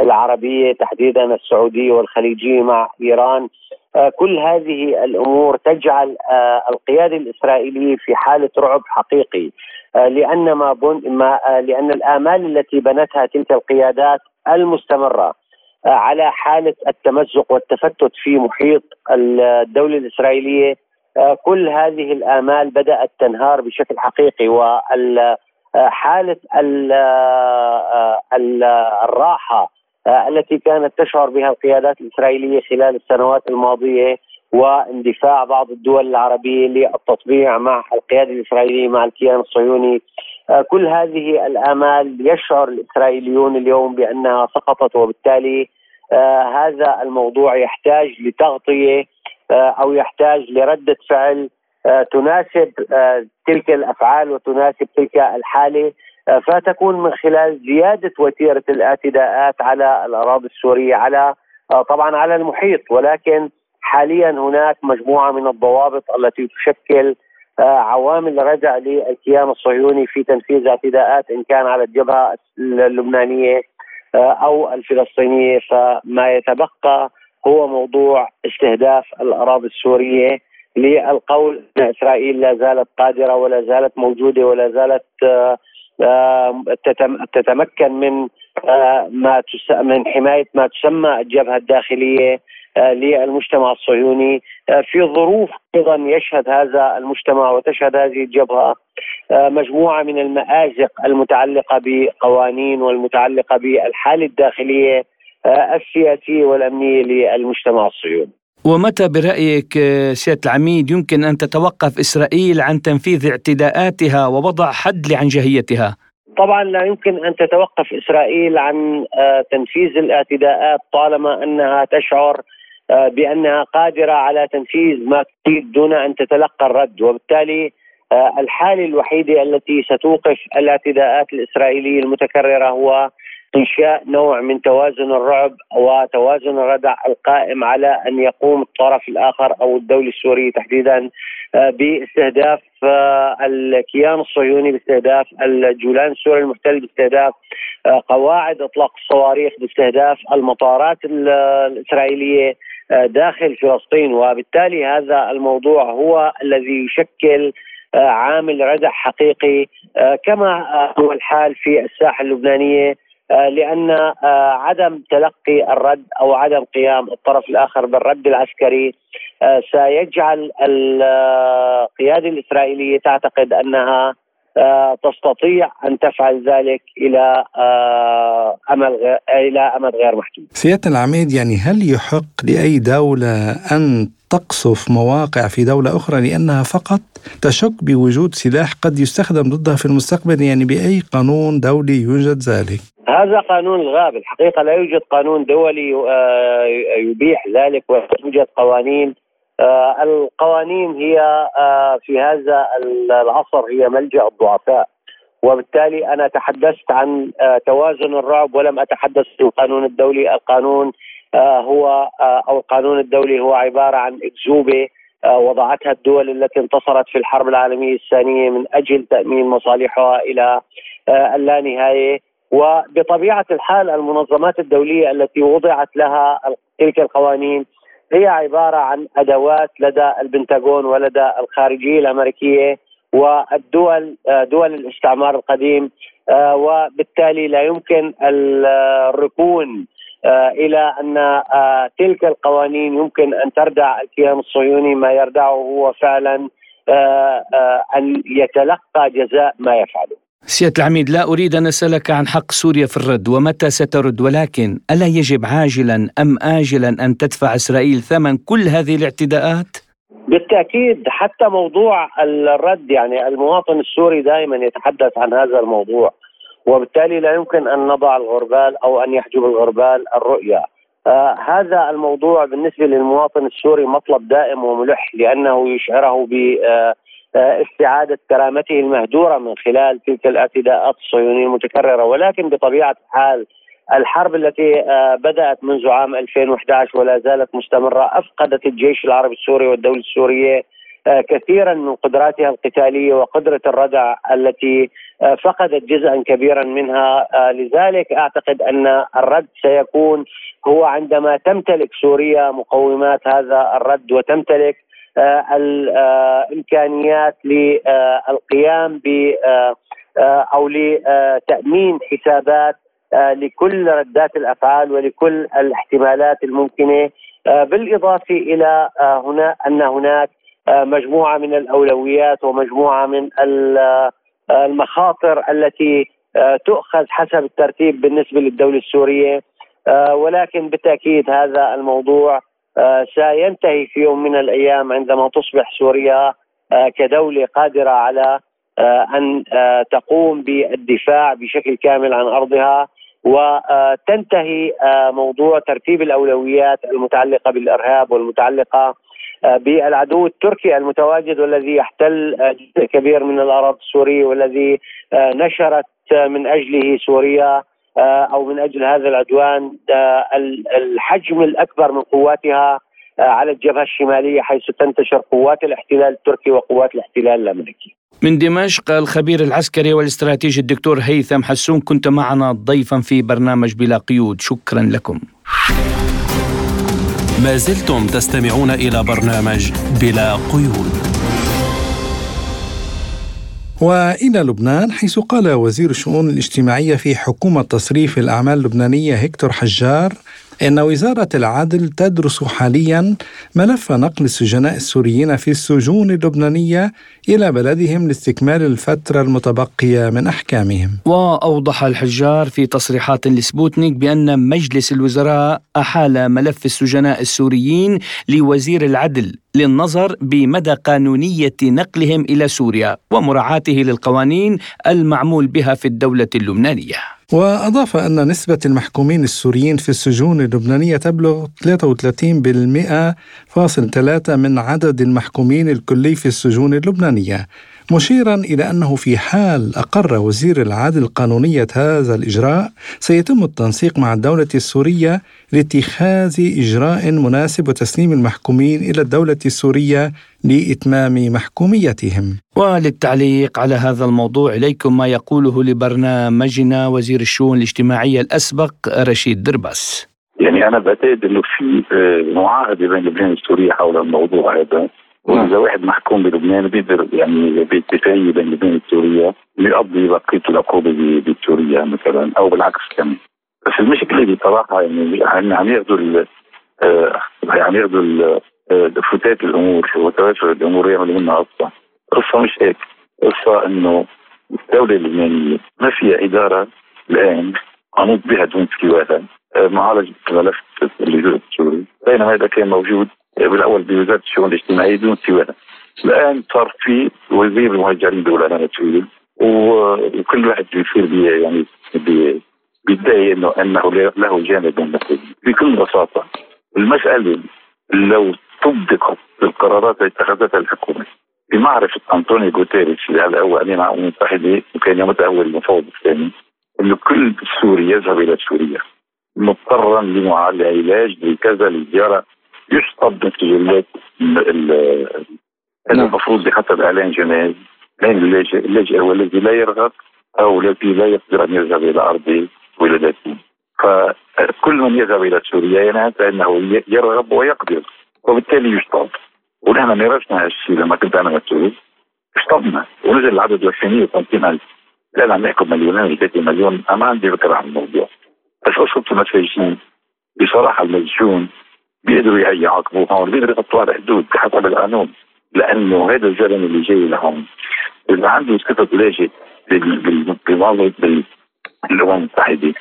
Speaker 7: العربية تحديدا السعودية والخليجية مع إيران. آه، كل هذه الأمور تجعل آه، القيادة الإسرائيلية في حالة رعب حقيقي. آه، لأن ما, بن ما لأن الآمال التي بنتها تلك القيادات المستمرة على حالة التمزق والتفتت في محيط الدولة الإسرائيلية. كل هذه الآمال بدأت تنهار بشكل حقيقي وحاله الراحة التي كانت تشعر بها القيادات الإسرائيلية خلال السنوات الماضية واندفاع بعض الدول العربية للتطبيع مع القيادة الإسرائيلية مع الكيان الصهيوني. آه، كل هذه الآمال يشعر الإسرائيليون اليوم بأنها سقطت وبالتالي آه، هذا الموضوع يحتاج لتغطية أو يحتاج لردة فعل تناسب تلك الأفعال وتناسب تلك الحالة. فتكون من خلال زيادة وتيرة الإعتداءات على الأراضي السورية على آه، طبعا على المحيط. ولكن حاليا هناك مجموعة من الضوابط التي تشكل آه، عوامل ردع للكيان الصهيوني في تنفيذ اعتداءات إن كان على الجبهة اللبنانية آه، أو الفلسطينية. فما يتبقى هو موضوع استهداف الأراضي السورية للقول إن إسرائيل لا زالت قادرة ولا زالت موجودة ولا زالت تتمكن من ما من حماية ما تسمى الجبهة الداخلية للمجتمع الصهيوني في ظروف أيضا يشهد هذا المجتمع وتشهد هذه الجبهة مجموعة من المآزق المتعلقة بقوانين والمتعلقة بالحالة الداخلية السياسية والأمنية للمجتمع الصهيوني.
Speaker 2: ومتى برأيك سيادة العميد يمكن أن تتوقف إسرائيل عن تنفيذ اعتداءاتها ووضع حد لعنجهيتها؟
Speaker 7: طبعا لا يمكن أن تتوقف إسرائيل عن آه، تنفيذ الاعتداءات طالما أنها تشعر آه، بأنها قادرة على تنفيذ ما تريد دون أن تتلقى الرد وبالتالي آه، الحالة الوحيدة التي ستوقف الاعتداءات الإسرائيلية المتكررة هو إنشاء نوع من توازن الرعب وتوازن الردع القائم على أن يقوم الطرف الآخر أو الدولة السورية تحديدا آه، باستهداف آه، الكيان الصهيوني باستهداف الجولان السوري المحتل باستهداف آه، قواعد إطلاق الصواريخ باستهداف المطارات الإسرائيلية داخل فلسطين. وبالتالي هذا الموضوع هو الذي يشكل عامل ردع حقيقي كما هو الحال في الساحة اللبنانية لأن آه، عدم تلقي الرد أو عدم قيام الطرف الآخر بالرد العسكري آه، سيجعل القياده الإسرائيلية تعتقد أنها تستطيع أن تفعل ذلك إلى أمل إلى امد غير محدود.
Speaker 1: سيادة العميد يعني هل يحق لأي دولة أن تقصف مواقع في دولة أخرى لأنها فقط تشك بوجود سلاح قد يستخدم ضدها في المستقبل يعني بأي قانون دولي يوجد ذلك؟
Speaker 7: هذا قانون الغاب. الحقيقة لا يوجد قانون دولي آه، يبيح ذلك ولا توجد قوانين. آه، القوانين هي آه، في هذا العصر هي ملجأ الضعفاء. وبالتالي أنا تحدثت عن توازن الرعب ولم أتحدث عن القانون الدولي. القانون هو أو القانون الدولي هو عبارة عن أكذوبة وضعتها الدول التي انتصرت في الحرب العالمية الثانية من أجل تأمين مصالحها إلى اللانهاية وبطبيعة الحال المنظمات الدولية التي وضعت لها تلك القوانين هي عبارة عن أدوات لدى البنتاغون ولدى الخارجية الأمريكية والدول دول الاستعمار القديم وبالتالي لا يمكن الركون إلى أن تلك القوانين يمكن أن تردع الكيان الصهيوني ما يردعه هو فعلا أن يتلقى جزاء ما يفعله.
Speaker 2: سيادة العميد لا أريد أن أسألك عن حق سوريا في الرد ومتى سترد ولكن ألا يجب عاجلا أم آجلا أن تدفع إسرائيل ثمن كل هذه الاعتداءات؟
Speaker 7: بالتأكيد حتى موضوع الرد يعني المواطن السوري دائما يتحدث عن هذا الموضوع وبالتالي لا يمكن أن نضع الغربال أو أن يحجب الغربال الرؤية آه هذا الموضوع بالنسبة للمواطن السوري مطلب دائم وملح لأنه يشعره ب آه آه، استعادة كرامته المهدوره من خلال تلك الاعتداءات الصهيونية المتكررة. ولكن بطبيعة الحال الحرب التي آه، بدأت منذ عام 2011 ولا زالت مستمرة أفقدت الجيش العربي السوري والدولة السورية آه، كثيرا من قدراتها القتالية وقدرة الردع التي فقدت جزءا كبيرا منها. لذلك أعتقد أن الرد سيكون هو عندما تمتلك سوريا مقومات هذا الرد وتمتلك الامكانيات للقيام ب آه، أو لتأمين حسابات آه، لكل ردات الأفعال ولكل الاحتمالات الممكنة. بالإضافة إلى هنا أن هناك مجموعة من الأولويات ومجموعة من المخاطر التي تؤخذ حسب الترتيب بالنسبة للدولة السورية. ولكن بالتأكيد هذا الموضوع آه، سينتهي في يوم من الأيام عندما تصبح سوريا آه، كدولة قادرة على آه، أن تقوم بالدفاع بشكل كامل عن أرضها وتنتهي موضوع ترتيب الأولويات المتعلقة بالإرهاب والمتعلقة بالعدو التركي المتواجد والذي يحتل جزء كبير من الأراضي السورية والذي نشرت من أجله سوريا. آه، أو من أجل هذا العدوان آه، الحجم الأكبر من قواتها آه، على الجبهة الشمالية حيث تنتشر قوات الاحتلال التركي وقوات الاحتلال الأمريكي.
Speaker 2: من دمشق الخبير العسكري والاستراتيجي الدكتور هيثم حسون كنت معنا ضيفا في برنامج بلا قيود شكرا لكم.
Speaker 5: ما زلتم تستمعون إلى برنامج بلا قيود.
Speaker 1: وإلى لبنان حيث قال وزير الشؤون الاجتماعية في حكومة تصريف الأعمال اللبنانية هيكتور حجار إن وزارة العدل تدرس حاليا ملف نقل السجناء السوريين في السجون اللبنانية إلى بلدهم لاستكمال الفترة المتبقية من أحكامهم.
Speaker 2: وأوضح الحجار في تصريحات لسبوتنيك بأن مجلس الوزراء أحال ملف السجناء السوريين لوزير العدل للنظر بمدى قانونية نقلهم إلى سوريا ومراعاته للقوانين المعمول بها في الدولة اللبنانية.
Speaker 1: وأضاف أن نسبة المحكومين السوريين في السجون اللبنانية تبلغ 33.3 من عدد المحكومين الكلي في السجون اللبنانية. مشيرا إلى أنه في حال أقر وزير العدل قانونية هذا الإجراء سيتم التنسيق مع الدولة السورية لاتخاذ إجراء مناسب وتسليم المحكومين إلى الدولة السورية لإتمام محكوميتهم.
Speaker 2: وللتعليق على هذا الموضوع إليكم ما يقوله لبرنامجنا وزير الشؤون الاجتماعية الأسبق رشيد دربس
Speaker 8: يعني أنا بعتقد أنه في آه، معاهدة بين لبنان وسوريا حول الموضوع هذا. وإذا واحد محكوم بلبنان بيقدر يعني باتفاقيه بين لبنان وسوريا يقضي بقية العقوبة بسوريا مثلا أو بالعكس كمان. بس المشكلة بصراحة يعني عم ياخذوا آه، عم ياخذوا آه، فتات الأمور وتوافر الأمور يعملوا منها قصة. قصة مش هيك. قصة إنه الدولة اللبنانية ما فيها إدارة الآن عنوط بها دون سواها آه، معالجة ملف اللجوء السوري. بينما هذا كان موجود بالاول بوزاره الشؤون الاجتماعيه دون سواها الآن صار في وزير المهاجرين دولة سوريا وكل واحد بيصير يعني بيدعي إنه أنه له جانب مثلي بكل بساطة المسألة لو طبقت القرارات التي اتخذتها الحكومة بمعرفه أنطونيو جوتيريش اللي هلا هو امين الامم المتحده وكان يوم اول المفوض الثاني إنه كل سوري يذهب إلى سوريا مضطرا لعلاج لكذا لزيارة يشطب بالسجلات نعم. المفروض بحسب اعلان بين اللاجئ اللاجئ هو الذي لا يرغب أو الذي لا يقدر أن يذهب إلى أرض ولادته. فكل من يذهب إلى سوريا يعني أنه يرغب ويقدر وبالتالي يشطب. ونحن مارسنا هالشيء لما كنت أنا مسؤول اشطبنا. ونزل العدد ل 250 الان عم نحكم مليونين 3 مليون. أنا ما عندي فكرة عن الموضوع. بس قصه المساجين بصراحة المسجون بيقدروا يعاقبوه هون بيقدروا يحطوا على حدود بحسب القانون لأنه هذا الزلمه اللي جاي لهون. إذا عنده صفه لاجئ بمنظمه الامم المتحدة.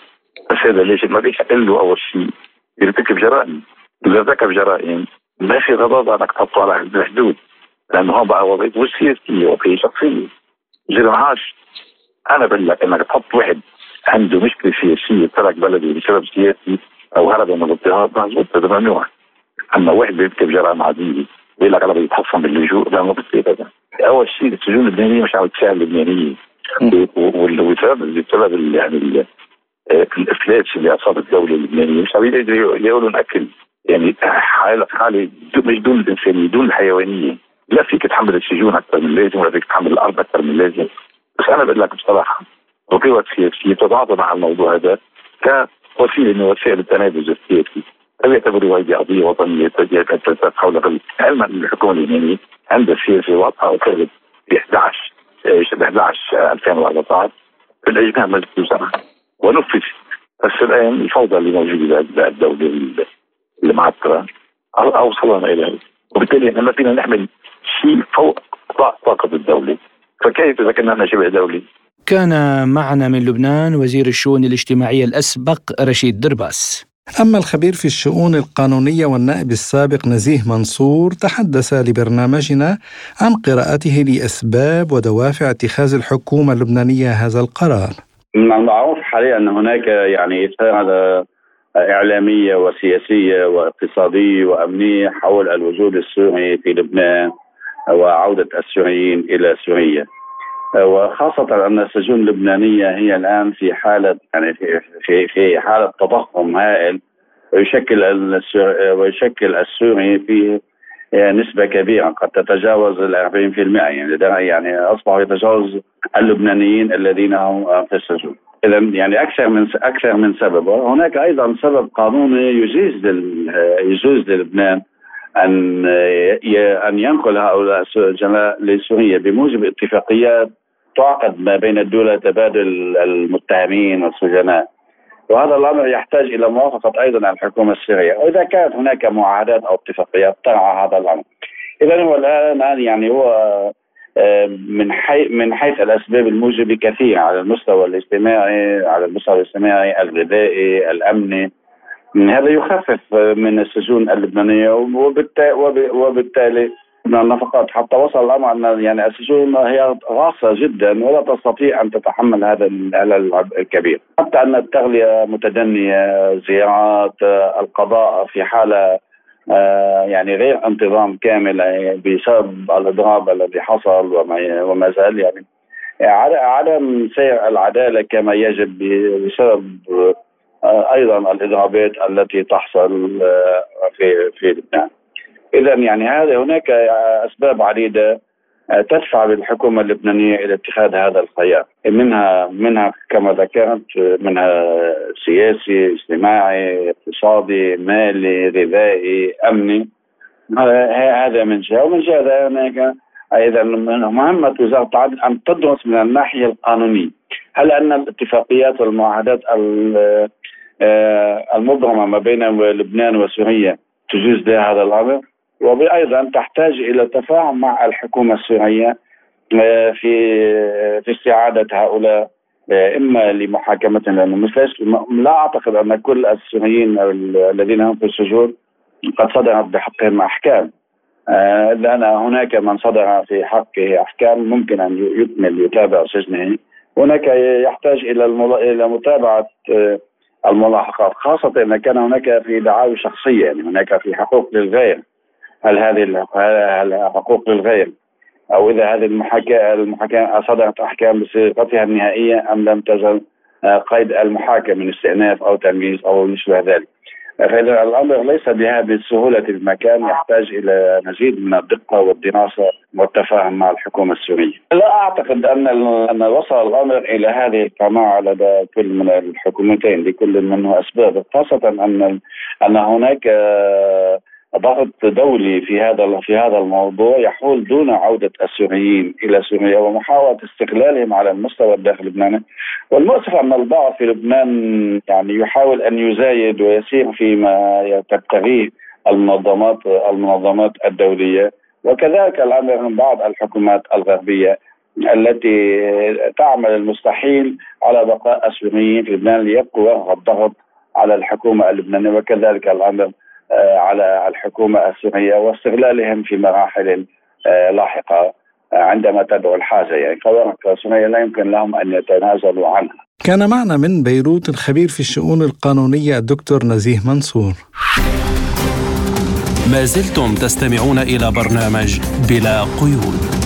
Speaker 8: بس هذا لاجئ ما بيحق له أول شيء يرتكب جرائم. إذا ارتكب جرائم ما في غضاضه إنك تحطه على الحدود لأنه هون بقى وضعيته مش سياسيه وضعيه شخصية. جرم عاش. أنا بقول لك إنك تحط واحد عنده مشكلة سياسية ترك بلده بسبب سياسي أو هرب من الاضطهاد مضبوط هذا ممنوع. أما واحد بيرتكب جرائم عادية بيقول لك أنا بيتحصن باللجوء لا ما بصير هذا. أول شيء السجون اللبنانية مش عم تساعد اللبنانية. والسبب بسبب يعني الإفلاس اللي أصاب الدولة اللبنانية مش عم يقدروا يقولوا نأكل. يعني حاله حالة مش دون الانسانيه دون الحيوانية. لا فيك تحمل السجون أكثر من اللازم ولا فيك تحمل الأرض أكثر من اللازم بس أنا بقول لك بصراحة وقوى سياسيه تتعاطى مع الموضوع هذا وسيلة من وسائل التنافس السياسي. هل يعتبروا هذه قضية وطنية تجاه حول علما ان الحكومة اليمنيه عندها سياسه واضحه وكانت ب 11 ب 11 2014 بالاجماع مجلس الوزراء ونفذ. بس الان الفوضى اللي موجودة بالدولة المعكره اوصلنا إلى وبالتالي إحنا ما فينا نحمل شيء فوق طاقة الدولة. فكيف إذا كنا شبه دولي
Speaker 2: كان معنا من لبنان وزير الشؤون الاجتماعية الأسبق رشيد درباس.
Speaker 1: أما الخبير في الشؤون القانونية والنائب السابق نزيه منصور تحدث لبرنامجنا عن قراءته لأسباب ودوافع اتخاذ الحكومة اللبنانية هذا القرار.
Speaker 9: من المعروف حاليا أن هناك يعني إثارة إعلامية وسياسية واقتصادية وأمنية حول الوجود السوري في لبنان وعودة السوريين إلى سوريا. وخاصة أن السجون اللبنانية هي الآن في حالة يعني في في حالة تضخم هائل ويشكل ويشكل السوري في نسبة كبيرة قد تتجاوز ال 40% يعني يعني أصبحوا يتجاوز اللبنانيين الذين هم في السجون. إذا يعني أكثر من أكثر من سبب هناك أيضا سبب قانوني يجيز يجوز للبنان أن أن ينقل هؤلاء السجناء لسوريا بموجب اتفاقيات تعقد ما بين الدول تبادل المتهمين والسجناء. وهذا الأمر يحتاج إلى موافقة أيضا الحكومة السوريه وإذا كانت هناك معاهدات أو اتفاقيات ترعى هذا الأمر. اذا هو الان يعني هو آه، من حيث من حيث الأسباب الموجبة كثيره على المستوى الاجتماعي على المستوى الاجتماعي الغذائي الأمني. هذا يخفف من السجون اللبنانية وبالتالي من النفقات. حتى وصل الأمر أن يعني السجون هي غاصه جدا ولا تستطيع أن تتحمل هذا العبء الكبير، حتى أن التغذيه متدنية، زيارات، القضاء في حالة آه، يعني غير انتظام كامل بسبب الإضراب الذي حصل وما وما زال يعني. عدم سير العدالة كما يجب بسبب آه، أيضا الإضرابات التي تحصل آه، في في لبنان. إذا يعني هذا هناك أسباب عديدة آه، تدفع بالحكومة اللبنانية إلى اتخاذ هذا الخيار. منها منها كما ذكرت منها سياسي اجتماعي اقتصادي مالي غذائي أمني. هذا من جهة. ومن جهة هناك اذا مهمة وزارة العدل أن تدرس من الناحية القانونية. هل أن الاتفاقيات والمعاهدات آه، المبرمه ما بين لبنان وسوريا تجوز لها هذا الأمر؟ وأيضا تحتاج إلى تفاهم مع الحكومة السورية آه، في آه، في استعادة هؤلاء آه، إما لمحاكمه لأنه مثل لا أعتقد أن كل السوريين الذين هم في السجون قد صدرت بحقهم أحكام. لأن هناك من صدر في حقه أحكام ممكن أن يكمل يتابع سجنه. هناك يحتاج إلى إلى متابعة الملاحقات خاصة إذا كان هناك في دعاوي شخصية يعني هناك في حقوق للغير. هل هذه الحقوق للغير أو إذا هذه المحاكاه المحاكاه صدرت أحكام بصيغتها النهائية أم لم تزل آه، قيد المحاكم من استئناف أو تمييز أو يشبه ذلك. فإذا الأمر ليس بهذه السهوله المكان يحتاج إلى مزيد من الدقة والدراسة والتفاهم مع الحكومة السورية. لا أعتقد أن أن وصل الأمر إلى هذه القناعه لدى كل من الحكومتين لكل منه أسباب خاصة أن أن هناك آه، ضغط دولي في هذا في هذا الموضوع يحول دون عودة السوريين إلى سوريا ومحاولة استغلالهم على المستوى الداخل اللبناني والمؤسف أن البعض في لبنان يعني يحاول أن يزايد ويسير فيما تبتغيه المنظمات المنظمات الدولية. وكذلك الأمر من بعض الحكومات الغربية التي تعمل المستحيل على بقاء السوريين في لبنان ليبقوا الضغط على الحكومة اللبنانية. وكذلك الأمر على الحكومة السوريه واستغلالهم في مراحل آه، لاحقة آه، عندما تدعو الحاجة يعني قوارق السوريه لا يمكن لهم أن يتنازلوا عنها.
Speaker 1: كان معنا من بيروت الخبير في الشؤون القانونية الدكتور نزيه منصور.
Speaker 5: ما زلتم تستمعون إلى برنامج بلا قيود.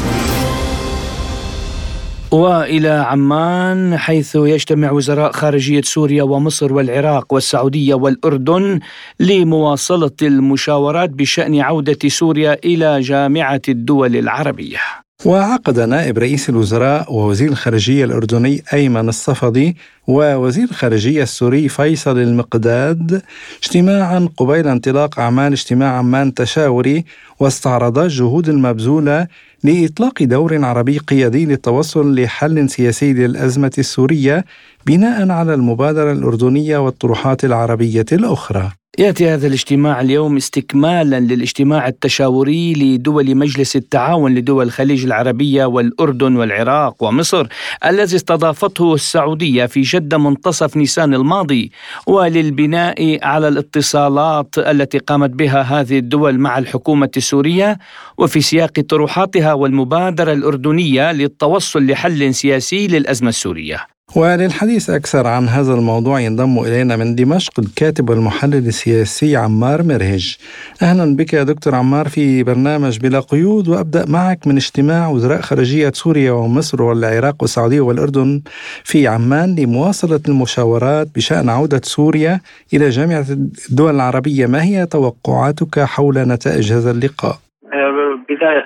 Speaker 2: وإلى عمان حيث يجتمع وزراء خارجية سوريا ومصر والعراق والسعودية والأردن لمواصلة المشاورات بشأن عودة سوريا إلى جامعة الدول العربية.
Speaker 1: وعقد نائب رئيس الوزراء ووزير الخارجية الأردني أيمن الصفدي ووزير الخارجية السوري فيصل المقداد اجتماعا قبيل انطلاق أعمال اجتماع عمان تشاوري واستعرضا الجهود المبذولة لإطلاق دور عربي قيادي للتوصل لحل سياسي للأزمة السورية بناء على المبادرة الأردنية والطروحات العربية الأخرى.
Speaker 2: يأتي هذا الاجتماع اليوم استكمالا للاجتماع التشاوري لدول مجلس التعاون لدول الخليج العربية والأردن والعراق ومصر الذي استضافته السعودية في جده منتصف نيسان الماضي وللبناء على الاتصالات التي قامت بها هذه الدول مع الحكومة السورية وفي سياق طروحاتها والمبادرة الأردنية للتوصل لحل سياسي للأزمة السورية.
Speaker 1: وللحديث أكثر عن هذا الموضوع ينضم إلينا من دمشق الكاتب والمحلل السياسي عمار مرهج أهلا بك يا دكتور عمار في برنامج بلا قيود وأبدأ معك من اجتماع وزراء خارجية سوريا ومصر والعراق والسعودية والأردن في عمان لمواصلة المشاورات بشأن عودة سوريا إلى جامعة الدول العربية ما هي توقعاتك حول نتائج هذا اللقاء؟
Speaker 10: بداية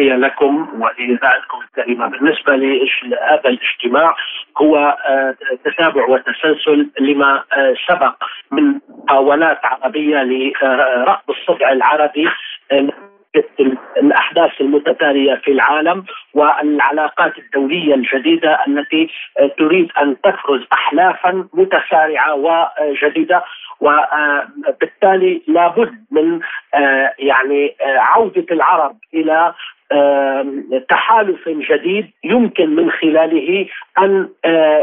Speaker 10: تحية لكم ولإذاعتكم الكريمة بالنسبة لهذا الاجتماع هو آه، تتابع وتسلسل لما آه، سبق من محاولات عربية لرفض الصدع العربي آه، الأحداث المتتالية في العالم والعلاقات الدولية الجديدة التي تريد أن تفرز احلافا متسارعة وجديدة. وبالتالي لابد من يعني عودة العرب إلى تحالف جديد يمكن من خلاله أن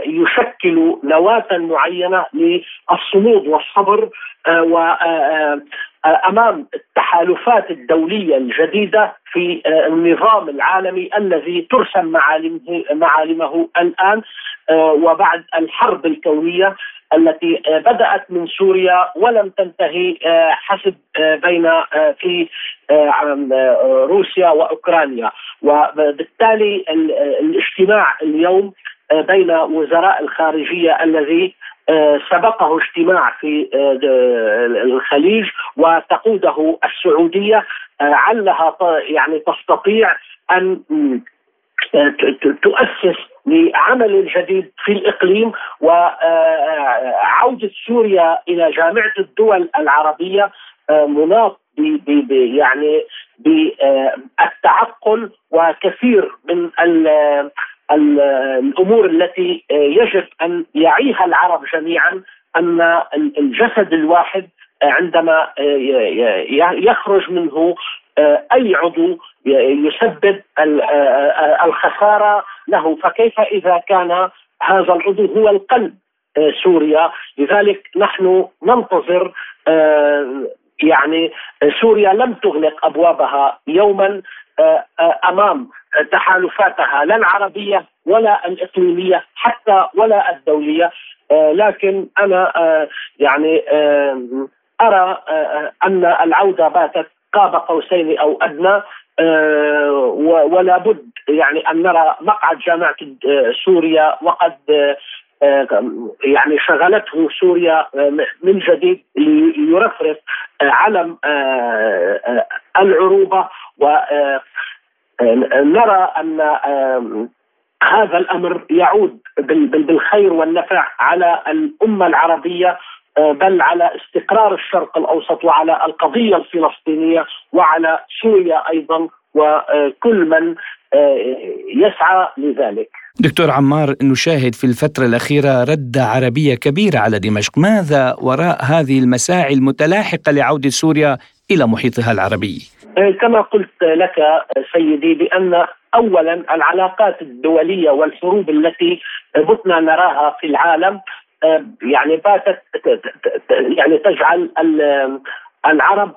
Speaker 10: يشكلوا نواة معينة للصمود والصبر آه، وامام آه، التحالفات الدولية الجديدة في النظام العالمي الذي ترسم معالمه معالمه الآن وبعد الحرب الكونية التي بدأت من سوريا ولم تنتهي حسب بين في روسيا وأوكرانيا. وبالتالي الاجتماع اليوم بين وزراء الخارجية الذي سبقه اجتماع في الخليج وتقوده السعودية. علها يعني تستطيع أن تؤسس لعمل جديد في الإقليم وعوده سوريا إلى جامعة الدول العربية مناط يعني بالتعقل وكثير من الأمور التي يجب أن يعيها العرب جميعا أن الجسد الواحد عندما يخرج منه أي عضو يسبب الخسارة له. فكيف إذا كان هذا العضو هو القلب سوريا؟ لذلك نحن ننتظر يعني سوريا لم تغلق أبوابها يوما آه، آه، أمام تحالفاتها لا العربية ولا الإقليمية حتى ولا الدولية. آه، لكن أنا يعني أرى أن العودة باتت قاب قوسين أو أدنى. ولا بد يعني أن نرى مقعد جامعة سوريا وقد يعني شغلته سوريا من جديد يرفرف علم العروبة ونرى أن هذا الأمر يعود بالخير والنفع على الأمة العربية بل على استقرار الشرق الأوسط وعلى القضية الفلسطينية وعلى سوريا أيضا وكل من يسعى لذلك.
Speaker 2: دكتور عمار نشاهد في الفترة الأخيرة ردة عربية كبيرة على دمشق ماذا وراء هذه المساعي المتلاحقة لعودة سوريا إلى محيطها العربي.
Speaker 10: إيه، كما قلت لك سيدي بأن اولا العلاقات الدولية والحروب التي بتنا نراها في العالم إيه، يعني باتت يعني تجعل العرب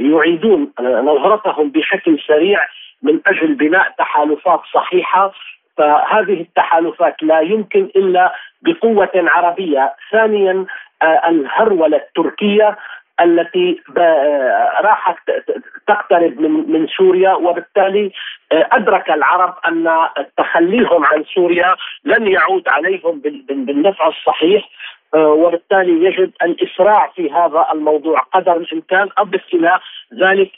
Speaker 10: يعيدون نظرتهم بشكل سريع من أجل بناء تحالفات صحيحة. فهذه التحالفات لا يمكن إلا بقوة عربية، ثانيا آه، الهرولة التركية التي راحت تقترب من من سوريا وبالتالي آه، أدرك العرب أن تخليهم عن سوريا لن يعود عليهم بالنفع الصحيح آه، وبالتالي يجب الإسراع في هذا الموضوع قدر الإمكان اضف إلى ذلك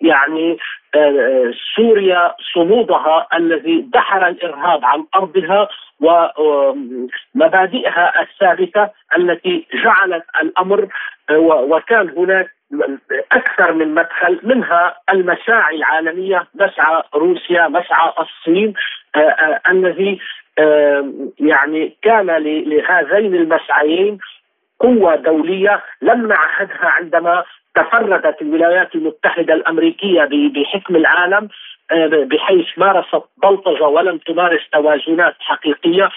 Speaker 10: يعني آه، سوريا صمودها الذي دحر الإرهاب عن أرضها ومبادئها الثابتة التي جعلت الأمر آه، وكان هناك أكثر من مدخل منها المساعي العالمية مسعى روسيا مسعى الصين آه، الذي يعني كان لهذين المسعيين قوة دولية لم نعهدها عندما تفردت الولايات المتحدة الأمريكية بحكم العالم. آه، بحيث مارست بلطجة ولم تمارس توازنات حقيقية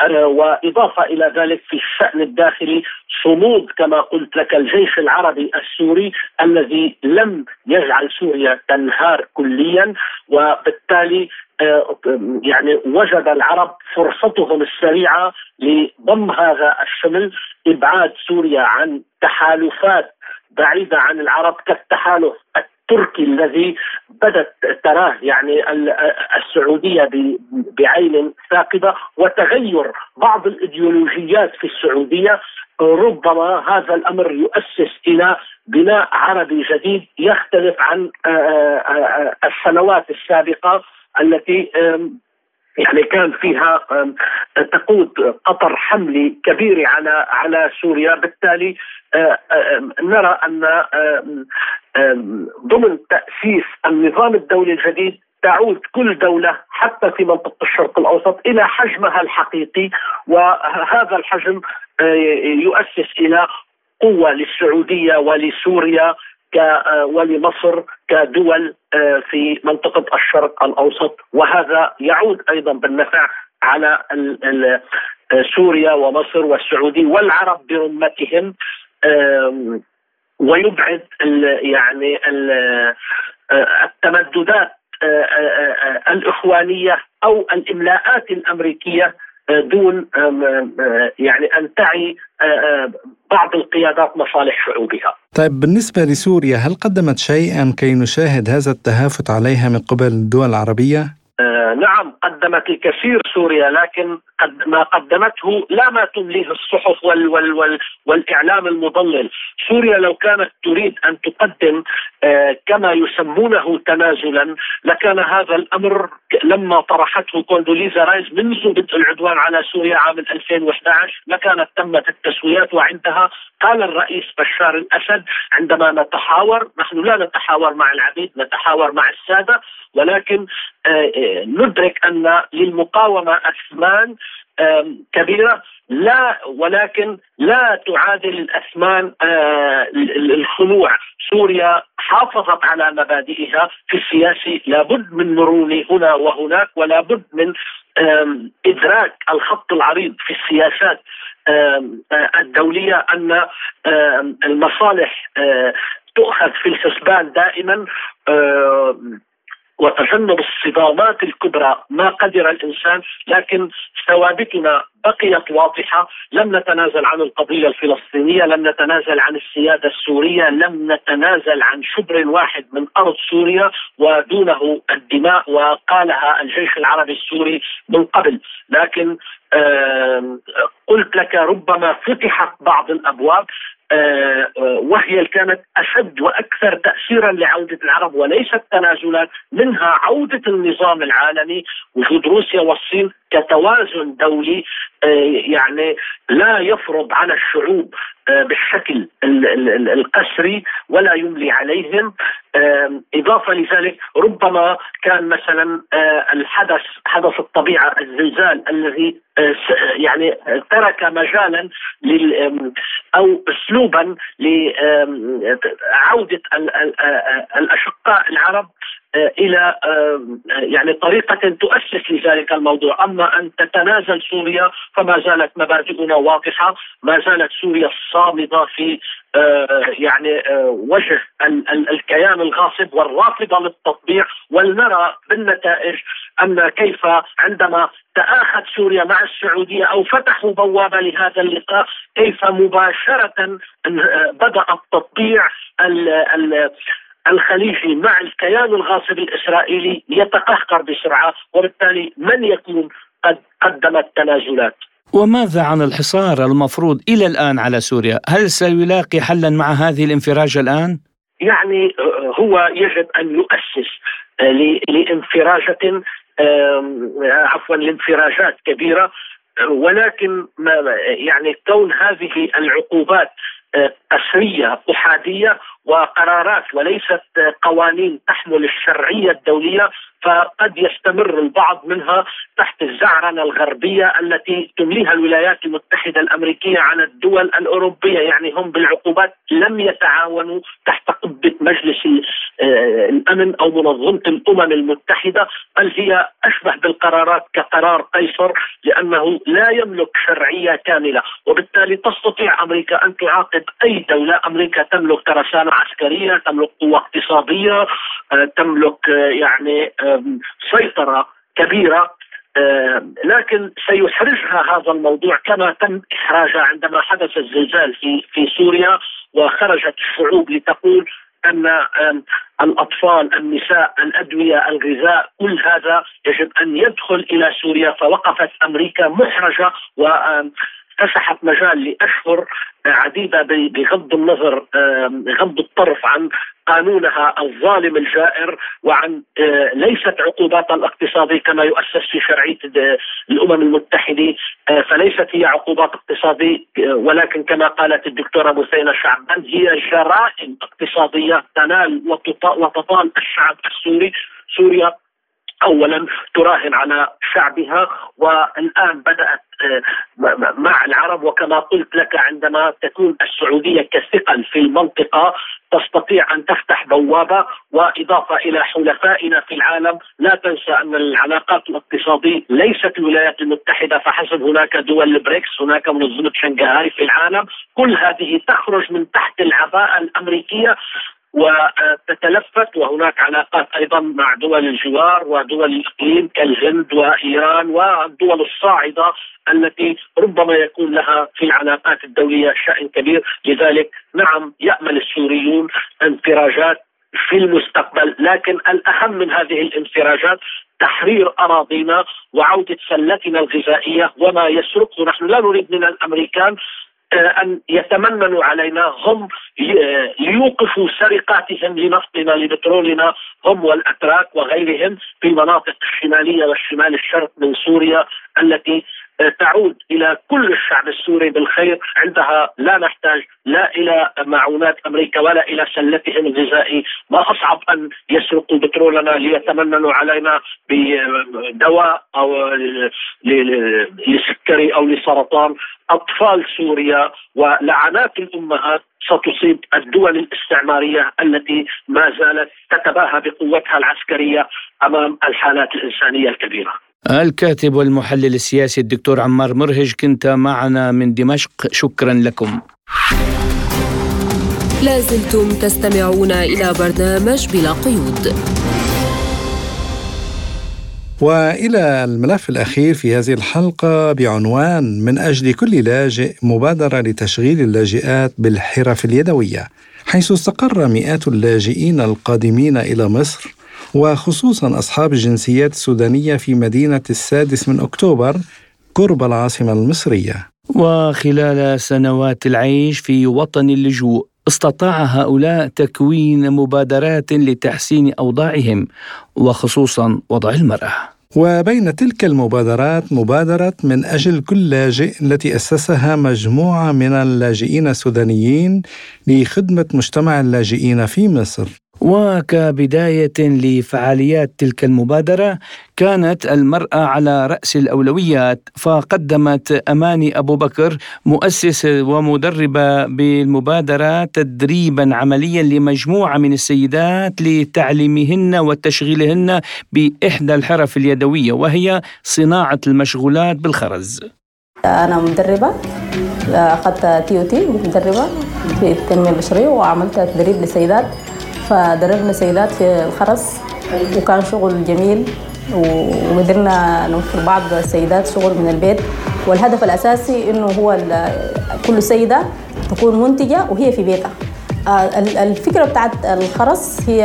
Speaker 10: آه، وإضافة إلى ذلك في الشأن الداخلي صمود كما قلت لك الجيش العربي السوري الذي لم يجعل سوريا تنهار كليا وبالتالي آه، يعني وجد العرب فرصتهم السريعة لضم هذا الشمل إبعاد سوريا عن تحالفات بعيدة عن العرب كالتحالف التركي الذي بدت تراه يعني السعودية بعين ثاقبة وتغير بعض الإيديولوجيات في السعودية ربما هذا الأمر يؤسس إلى بناء عربي جديد يختلف عن السنوات السابقة التي يعني كان فيها تقود قطر حملي كبير على على سوريا. بالتالي نرى أن ضمن تأسيس النظام الدولي الجديد تعود كل دولة حتى في منطقة الشرق الأوسط إلى حجمها الحقيقي وهذا الحجم يؤسس إلى قوة للسعودية ولسوريا ولمصر كدول في منطقة الشرق الأوسط. وهذا يعود أيضا بالنفع على سوريا ومصر والسعودي والعرب برمتهم ويبعد يعني التمددات الإخوانية أو الإملاءات الأمريكية دون يعني أن تعي بعض القيادات مصالح شعوبها.
Speaker 1: طيب بالنسبة لسوريا هل قدمت شيئا كي نشاهد هذا التهافت عليها من قبل الدول العربية؟
Speaker 10: نعم قدمت الكثير سوريا لكن قد ما قدمته لا ما تمليه الصحف وال وال وال والإعلام المضلل، سوريا لو كانت تريد أن تقدم آه كما يسمونه تنازلا لكان هذا الأمر لما طرحته كوندوليزا رايز منذ بدء العدوان على سوريا عام 2011 لكانت تمت التسويات وعندها. قال الرئيس بشار الأسد عندما نتحاور نحن لا نتحاور مع العبيد نتحاور مع السادة ولكن آه ندرك أن للمقاومة أثمان كبيرة لا ولكن لا تعادل الأثمان الخنوع سوريا حافظت على مبادئها في السياسي لابد من مرونة هنا وهناك ولا بد من إدراك الخط العريض في السياسات الدولية أن المصالح تؤخذ في الحسبان دائما وتجنب الصدامات الكبرى. ما قدر الإنسان لكن ثوابتنا بقيت واضحة. لم نتنازل عن القضية الفلسطينية لم نتنازل عن السيادة السورية لم نتنازل عن شبر واحد من أرض سوريا ودونه الدماء وقالها الجيش العربي السوري من قبل. لكن قلت لك ربما فتحت بعض الأبواب. وهي كانت أشد وأكثر تاثيرا لعودة العرب وليست تنازلا منها عودة النظام العالمي. وجود روسيا والصين كتوازن دولي يعني لا يفرض على الشعوب بالشكل القسري ولا يملي عليهم. إضافة لذلك ربما كان مثلا الحدث حدث الطبيعة الزلزال الذي يعني ترك مجالا أو أسلوبا لعودة الأشقاء العرب إلى يعني طريقة تؤسس لذلك الموضوع، أما أن تتنازل سوريا فما زالت مبادئنا واضحة، ما زالت سوريا صامدة في يعني وجه الكيان الغاصب والرافضة للتطبيع. ولنرى بالنتائج أن كيف عندما تآخت سوريا مع السعودية أو فتحوا بوابة لهذا اللقاء كيف مباشرة بدأ التطبيع الخليجي مع الكيان الغاصب الإسرائيلي يتقهقر بسرعة وبالتالي من يكون قد قدم التنازلات
Speaker 2: وماذا عن الحصار المفروض إلى الآن على سوريا؟ هل سيلاقي حلا مع هذه الانفراجه الآن؟
Speaker 10: يعني هو يجب أن يؤسس لانفراجة عفوا لانفراجات كبيرة ولكن ما يعني كون هذه العقوبات قسريه أحادية وقرارات وليست قوانين تحمل الشرعية الدولية فقد يستمر البعض منها تحت الزعرنة الغربية التي تمليها الولايات المتحدة الأمريكية على الدول الأوروبية. يعني هم بالعقوبات لم يتعاونوا تحت قبة مجلس الأمن أو منظمة الأمم المتحدة بل هي أشبه بالقرارات كقرار قيصر لأنه لا يملك شرعية كاملة. وبالتالي تستطيع أمريكا أن تعاقب أي دولة أمريكا تملك ترسانه عسكرية تملك قوة اقتصادية تملك يعني سيطرة كبيرة لكن سيحرجها هذا الموضوع كما تم إحراجها عندما حدث الزلزال في في سوريا وخرجت الشعوب لتقول أن الأطفال، النساء، الأدوية، الغذاء، كل هذا يجب أن يدخل إلى سوريا فوقفت أمريكا محرجة و فسحت مجال لأشهر عديدة بغض النظر غض الطرف عن قانونها الظالم الجائر وعن آه، ليست عقوباتها الاقتصاديه كما يؤسس في شرعية الأمم المتحدة آه، فليست هي عقوبات اقتصادية آه، ولكن كما قالت الدكتورة مثينه شعبان هي جرائم اقتصادية تنال وتطال الشعب السوري. سوريا اولا تراهن على شعبها والآن بدأت آه، مع العرب. وكما قلت لك عندما تكون السعودية كثقل في المنطقة تستطيع أن تفتح بوابة وإضافة إلى حلفائنا في العالم. لا تنسى أن العلاقات الاقتصادية ليست الولايات المتحدة. فحسب هناك دول البريكس هناك منظمه شنغهاي في العالم. كل هذه تخرج من تحت العباءة الأمريكية. وتتلفت وهناك علاقات أيضا مع دول الجوار ودول الإقليم كالهند وإيران والدول الصاعدة التي ربما يكون لها في العلاقات الدولية شأن كبير، لذلك نعم يأمل السوريون انفراجات في المستقبل لكن الأهم من هذه الانفراجات تحرير أراضينا وعودة سلتنا الغذائية وما يسرقه. نحن لا نريد من الأمريكان أن يتمننوا علينا هم ليوقفوا سرقاتهم لنفطنا لبترولنا هم والأتراك وغيرهم في المناطق الشمالية والشمال الشرق من سوريا التي تعود إلى كل الشعب السوري بالخير. عندها لا نحتاج لا إلى معونات أمريكا ولا إلى سلتهم الغذائي. ما أصعب أن يسرقوا بترولنا ليتمننوا علينا بدواء أو لسكري أو لسرطان. أطفال سوريا ولعنات الأمهات ستصيب الدول الاستعمارية التي ما زالت تتباهى بقوتها العسكرية أمام الحالات الإنسانية الكبيرة.
Speaker 2: الكاتب والمحلل السياسي الدكتور عمار مرهج كنت معنا من دمشق. شكرا لكم.
Speaker 3: لازلتم تستمعون إلى برنامج بلا قيود.
Speaker 1: وإلى الملف الأخير في هذه الحلقة بعنوان من أجل كل لاجئ مبادرة لتشغيل اللاجئات بالحرف اليدوية حيث استقر مئات اللاجئين القادمين إلى مصر وخصوصا أصحاب الجنسيات السودانية في مدينة السادس من أكتوبر قرب العاصمة المصرية
Speaker 2: وخلال سنوات العيش في وطن اللجوء استطاع هؤلاء تكوين مبادرات لتحسين أوضاعهم وخصوصا وضع المرأة.
Speaker 1: وبين تلك المبادرات مبادرة من أجل كل لاجئ التي أسسها مجموعة من اللاجئين السودانيين لخدمة مجتمع اللاجئين في مصر.
Speaker 2: وكبداية لفعاليات تلك المبادرة كانت المرأة على رأس الأولويات فقدمت أماني أبو بكر مؤسسة ومدربة بالمبادرة تدريبا عمليا لمجموعة من السيدات لتعليمهن وتشغيلهن بإحدى الحرف اليدوية وهي صناعة المشغولات بالخرز.
Speaker 11: أنا مدربة أخذت تي أو تي مدربة في التنمية البشرية وعملت تدريب لسيدات فدربنا سيدات في الخرس وكان شغل جميل وقدرنا نوفر بعض السيدات شغل من البيت. والهدف الأساسي إنه هو كل سيدة تكون منتجة وهي في بيتها. آه، الفكرة بتاعت الخرس هي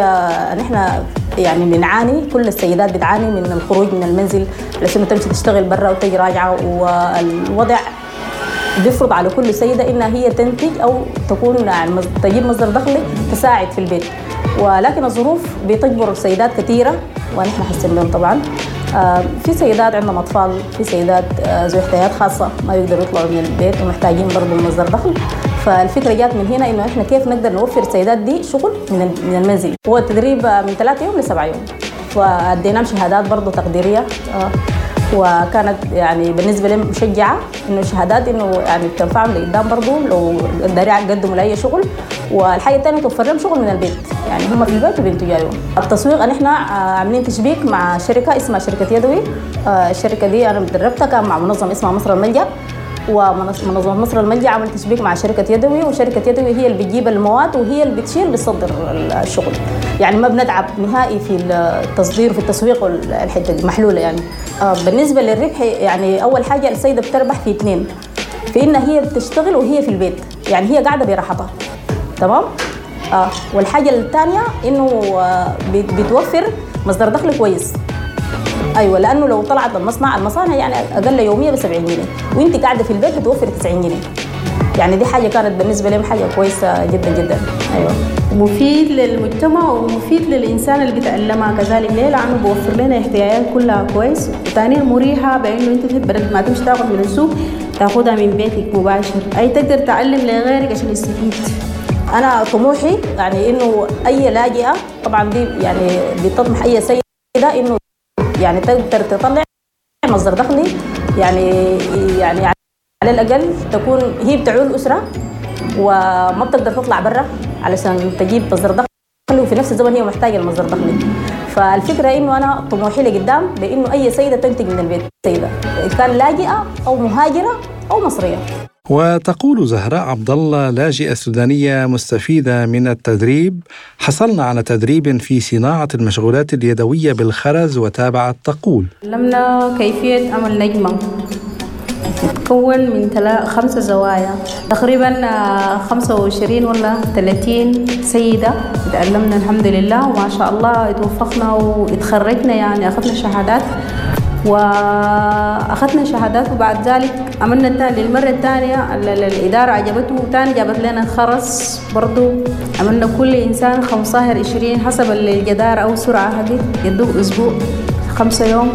Speaker 11: ان إحنا يعني بنعاني كل السيدات بتعاني من الخروج من المنزل علشان تمشي تشتغل برا وتجي راجعة والوضع بيفرض على كل سيدة إنها هي تنتج أو تكون يعني تجيب مصدر دخل تساعد في البيت. ولكن الظروف بتجبر سيدات كثيرة ونحن حاسين بهم طبعا. آه، في سيدات عندهم أطفال في سيدات آه، ذوي احتياجات خاصة ما يقدروا يطلعوا من البيت ومحتاجين برضه مصدر دخل. فالفكرة جات من هنا إنه إحنا كيف نقدر نوفر السيدات دي شغل من المنزل. هو التدريب من ثلاثة يوم لسبعة يوم واديناهم شهادات برضه تقديرية آه، وكانت يعني بالنسبة لي مشجعة إنه شهادات إنه يعني بتنفعهم لقدام برضه لو قدروا يقدموا لأي شغل. والحاجة الثانية توفر لهم شغل من البيت. يعني هم في البيت وبينتجوا اليوم التسويق ان إحنا آه، عاملين تشبيك مع شركة اسمها شركة يدوي. آه، الشركة دي أنا دربتها كان مع منظمة اسمها مصر الملجأ. ومنظمه مصر الملجأ عملت تشبيك مع شركة يدوي وشركة يدوي هي اللي بتجيب المواد وهي اللي بتشيل بتصدر الشغل. يعني ما بنتعب نهائي في التصدير وفي التسويق والحته دي محلولة يعني. آه، بالنسبة للربح يعني أول حاجة السيدة بتربح في اثنين في إنها هي بتشتغل وهي في البيت. يعني هي قاعدة براحتها. تمام؟ آه والحاجة الثانية إنه آه بتوفر مصدر دخل كويس. أيوه لأنه لو طلعت المصنع المصانع يعني أقل يومية ب 70 جنيه وأنت قاعدة في البيت بتوفر 90 جنيه. يعني دي حاجة كانت بالنسبة لهم حاجة كويسة جدا جدا. أيوه.
Speaker 12: مفيد للمجتمع ومفيد للإنسان اللي بيتعلمها كذلك ليه؟ لأنه بوفر لنا احتياجات كلها كويس. وثانيا مريحة بإنه أنت بدل ما تمشي تاخذ من السوق تاخذها من بيتك مباشر. أي تقدر تعلم لغيرك عشان يستفيد.
Speaker 11: أنا طموحي يعني إنه أي لاجئة طبعا دي يعني بتطمح أي سيدة إنه يعني تقدر تطلع مصدر دخلي. يعني يعني على الأقل تكون هي بتعول أسرة وما بتقدر تطلع برا علشان تجيب مصدر دخل وفي نفس الزمن هي محتاجة لمصدر دخل فالفكرة إنه أنا طموحي لقدام بإنه أي سيدة تنتج من البيت سيدة كان لاجئة أو مهاجرة أو مصرية.
Speaker 1: وتقول زهراء عبد الله لاجئة سودانية مستفيدة من التدريب حصلنا على تدريب في صناعة المشغولات اليدوية بالخرز وتابعت تقول.
Speaker 12: علمنا كيفية عمل نجمة. تتكون من خمسة زوايا. تقريبا خمسة وعشرين ولا ثلاثين سيدة. تعلمنا الحمد لله وما شاء الله اتوفقنا واتخرجنا يعني أخذنا شهادات. وأخذنا شهادات وبعد ذلك عملنا الثاني للمرة الثانية الإدارة عجبته وثاني جابت لنا خرس برضو. عملنا كل إنسان 15 20 حسب الجدار أو السرعه هذه يدوك أسبوع خمسة يوم.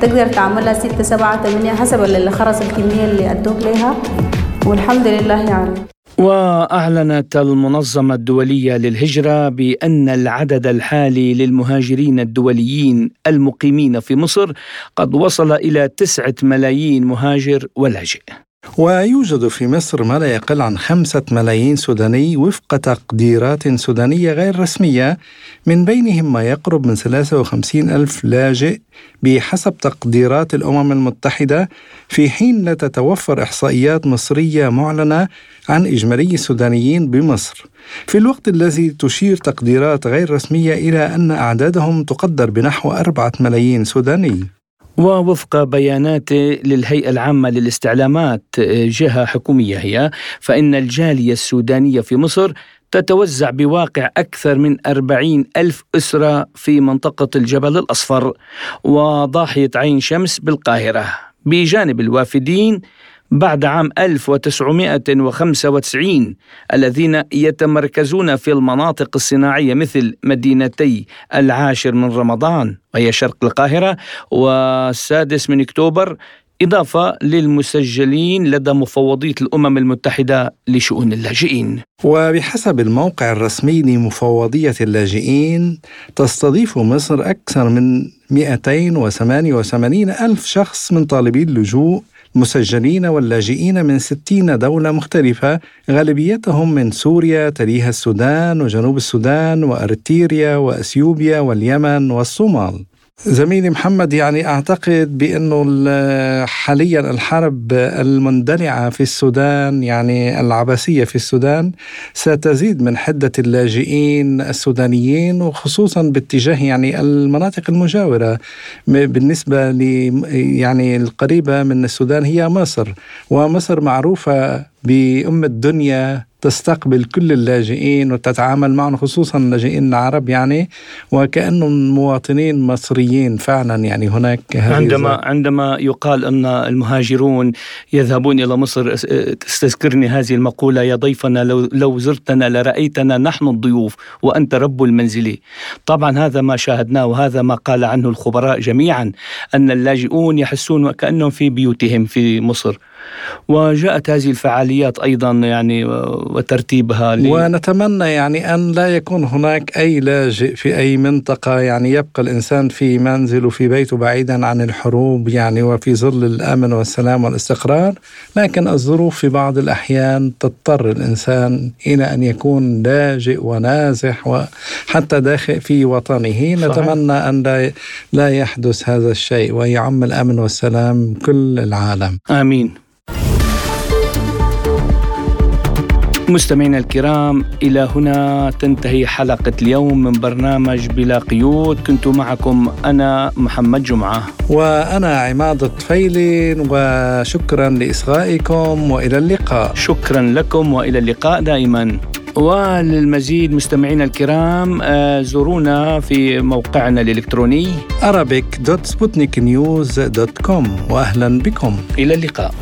Speaker 12: تقدر تعملها ستة سبعة ثمانية حسب اللي خرس الكمية اللي أدوك لها والحمد لله يعني.
Speaker 2: وأعلنت المنظمة الدولية للهجرة بأن العدد الحالي للمهاجرين الدوليين المقيمين في مصر قد وصل إلى تسعة ملايين مهاجر ولاجئ
Speaker 1: ويوجد في مصر ما لا يقل عن خمسة ملايين سوداني وفق تقديرات سودانية غير رسمية من بينهم ما يقرب من 53 ألف لاجئ بحسب تقديرات الأمم المتحدة في حين لا تتوفر إحصائيات مصرية معلنة عن إجمالي السودانيين بمصر. في الوقت الذي تشير تقديرات غير رسمية إلى أن أعدادهم تقدر بنحو أربعة ملايين سوداني.
Speaker 2: ووفق بيانات للهيئة العامة للاستعلامات جهة حكومية هي فإن الجالية السودانية في مصر تتوزع بواقع أكثر من أربعين ألف أسرة في منطقة الجبل الأصفر وضاحية عين شمس بالقاهرة. بجانب الوافدين بعد عام 1995 الذين يتمركزون في المناطق الصناعية مثل مدينتي العاشر من رمضان وهي شرق القاهرة والسادس من أكتوبر إضافة للمسجلين لدى مفوضية الأمم المتحدة لشؤون اللاجئين.
Speaker 1: وبحسب الموقع الرسمي لمفوضية اللاجئين تستضيف مصر أكثر من 288 ألف شخص من طالبي اللجوء مسجلين واللاجئين من 60 دولة مختلفة غالبيتهم من سوريا تليها السودان وجنوب السودان وأريتريا وأثيوبيا واليمن والصومال. زميلي محمد يعني أعتقد بأنه حاليا الحرب المندلعة في السودان يعني العباسية في السودان ستزيد من حدة اللاجئين السودانيين وخصوصا باتجاه يعني المناطق المجاورة. بالنسبة ل يعني القريبة من السودان هي مصر ومصر معروفة بأم الدنيا تستقبل كل اللاجئين وتتعامل معهم خصوصا اللاجئين العرب يعني وكأنهم مواطنين مصريين فعلا يعني هناك
Speaker 2: عندما عندما يقال أن المهاجرون يذهبون إلى مصر تستذكرني هذه المقولة يا ضيفنا لو, لو زرتنا لرأيتنا نحن الضيوف وأنت رب المنزل. طبعا هذا ما شاهدناه وهذا ما قال عنه الخبراء جميعا أن اللاجئون يحسون كأنهم في بيوتهم في مصر. وجاءت هذه الفعاليات أيضا يعني وترتيبها
Speaker 1: ل... ونتمنى يعني أن لا يكون هناك أي لاجئ في أي منطقة. يعني يبقى الإنسان في منزله في بيته بعيدا عن الحروب يعني وفي ظل الأمن والسلام والاستقرار. لكن الظروف في بعض الأحيان تضطر الإنسان إلى أن يكون لاجئ ونازح وحتى داخل في وطنه. صحيح. نتمنى أن لا لا يحدث هذا الشيء ويعم الأمن والسلام كل العالم.
Speaker 2: آمين. مستمعينا الكرام إلى هنا تنتهي حلقة اليوم من برنامج بلا قيود. كنت معكم أنا محمد جمعة.
Speaker 1: وأنا عماد الطفيلي وشكرا لإصغائكم وإلى اللقاء.
Speaker 2: شكرا لكم وإلى اللقاء دائما. وللمزيد مستمعينا الكرام آه، زورونا في موقعنا الإلكتروني
Speaker 1: arabic.sputniknews.com وأهلا بكم.
Speaker 2: إلى اللقاء.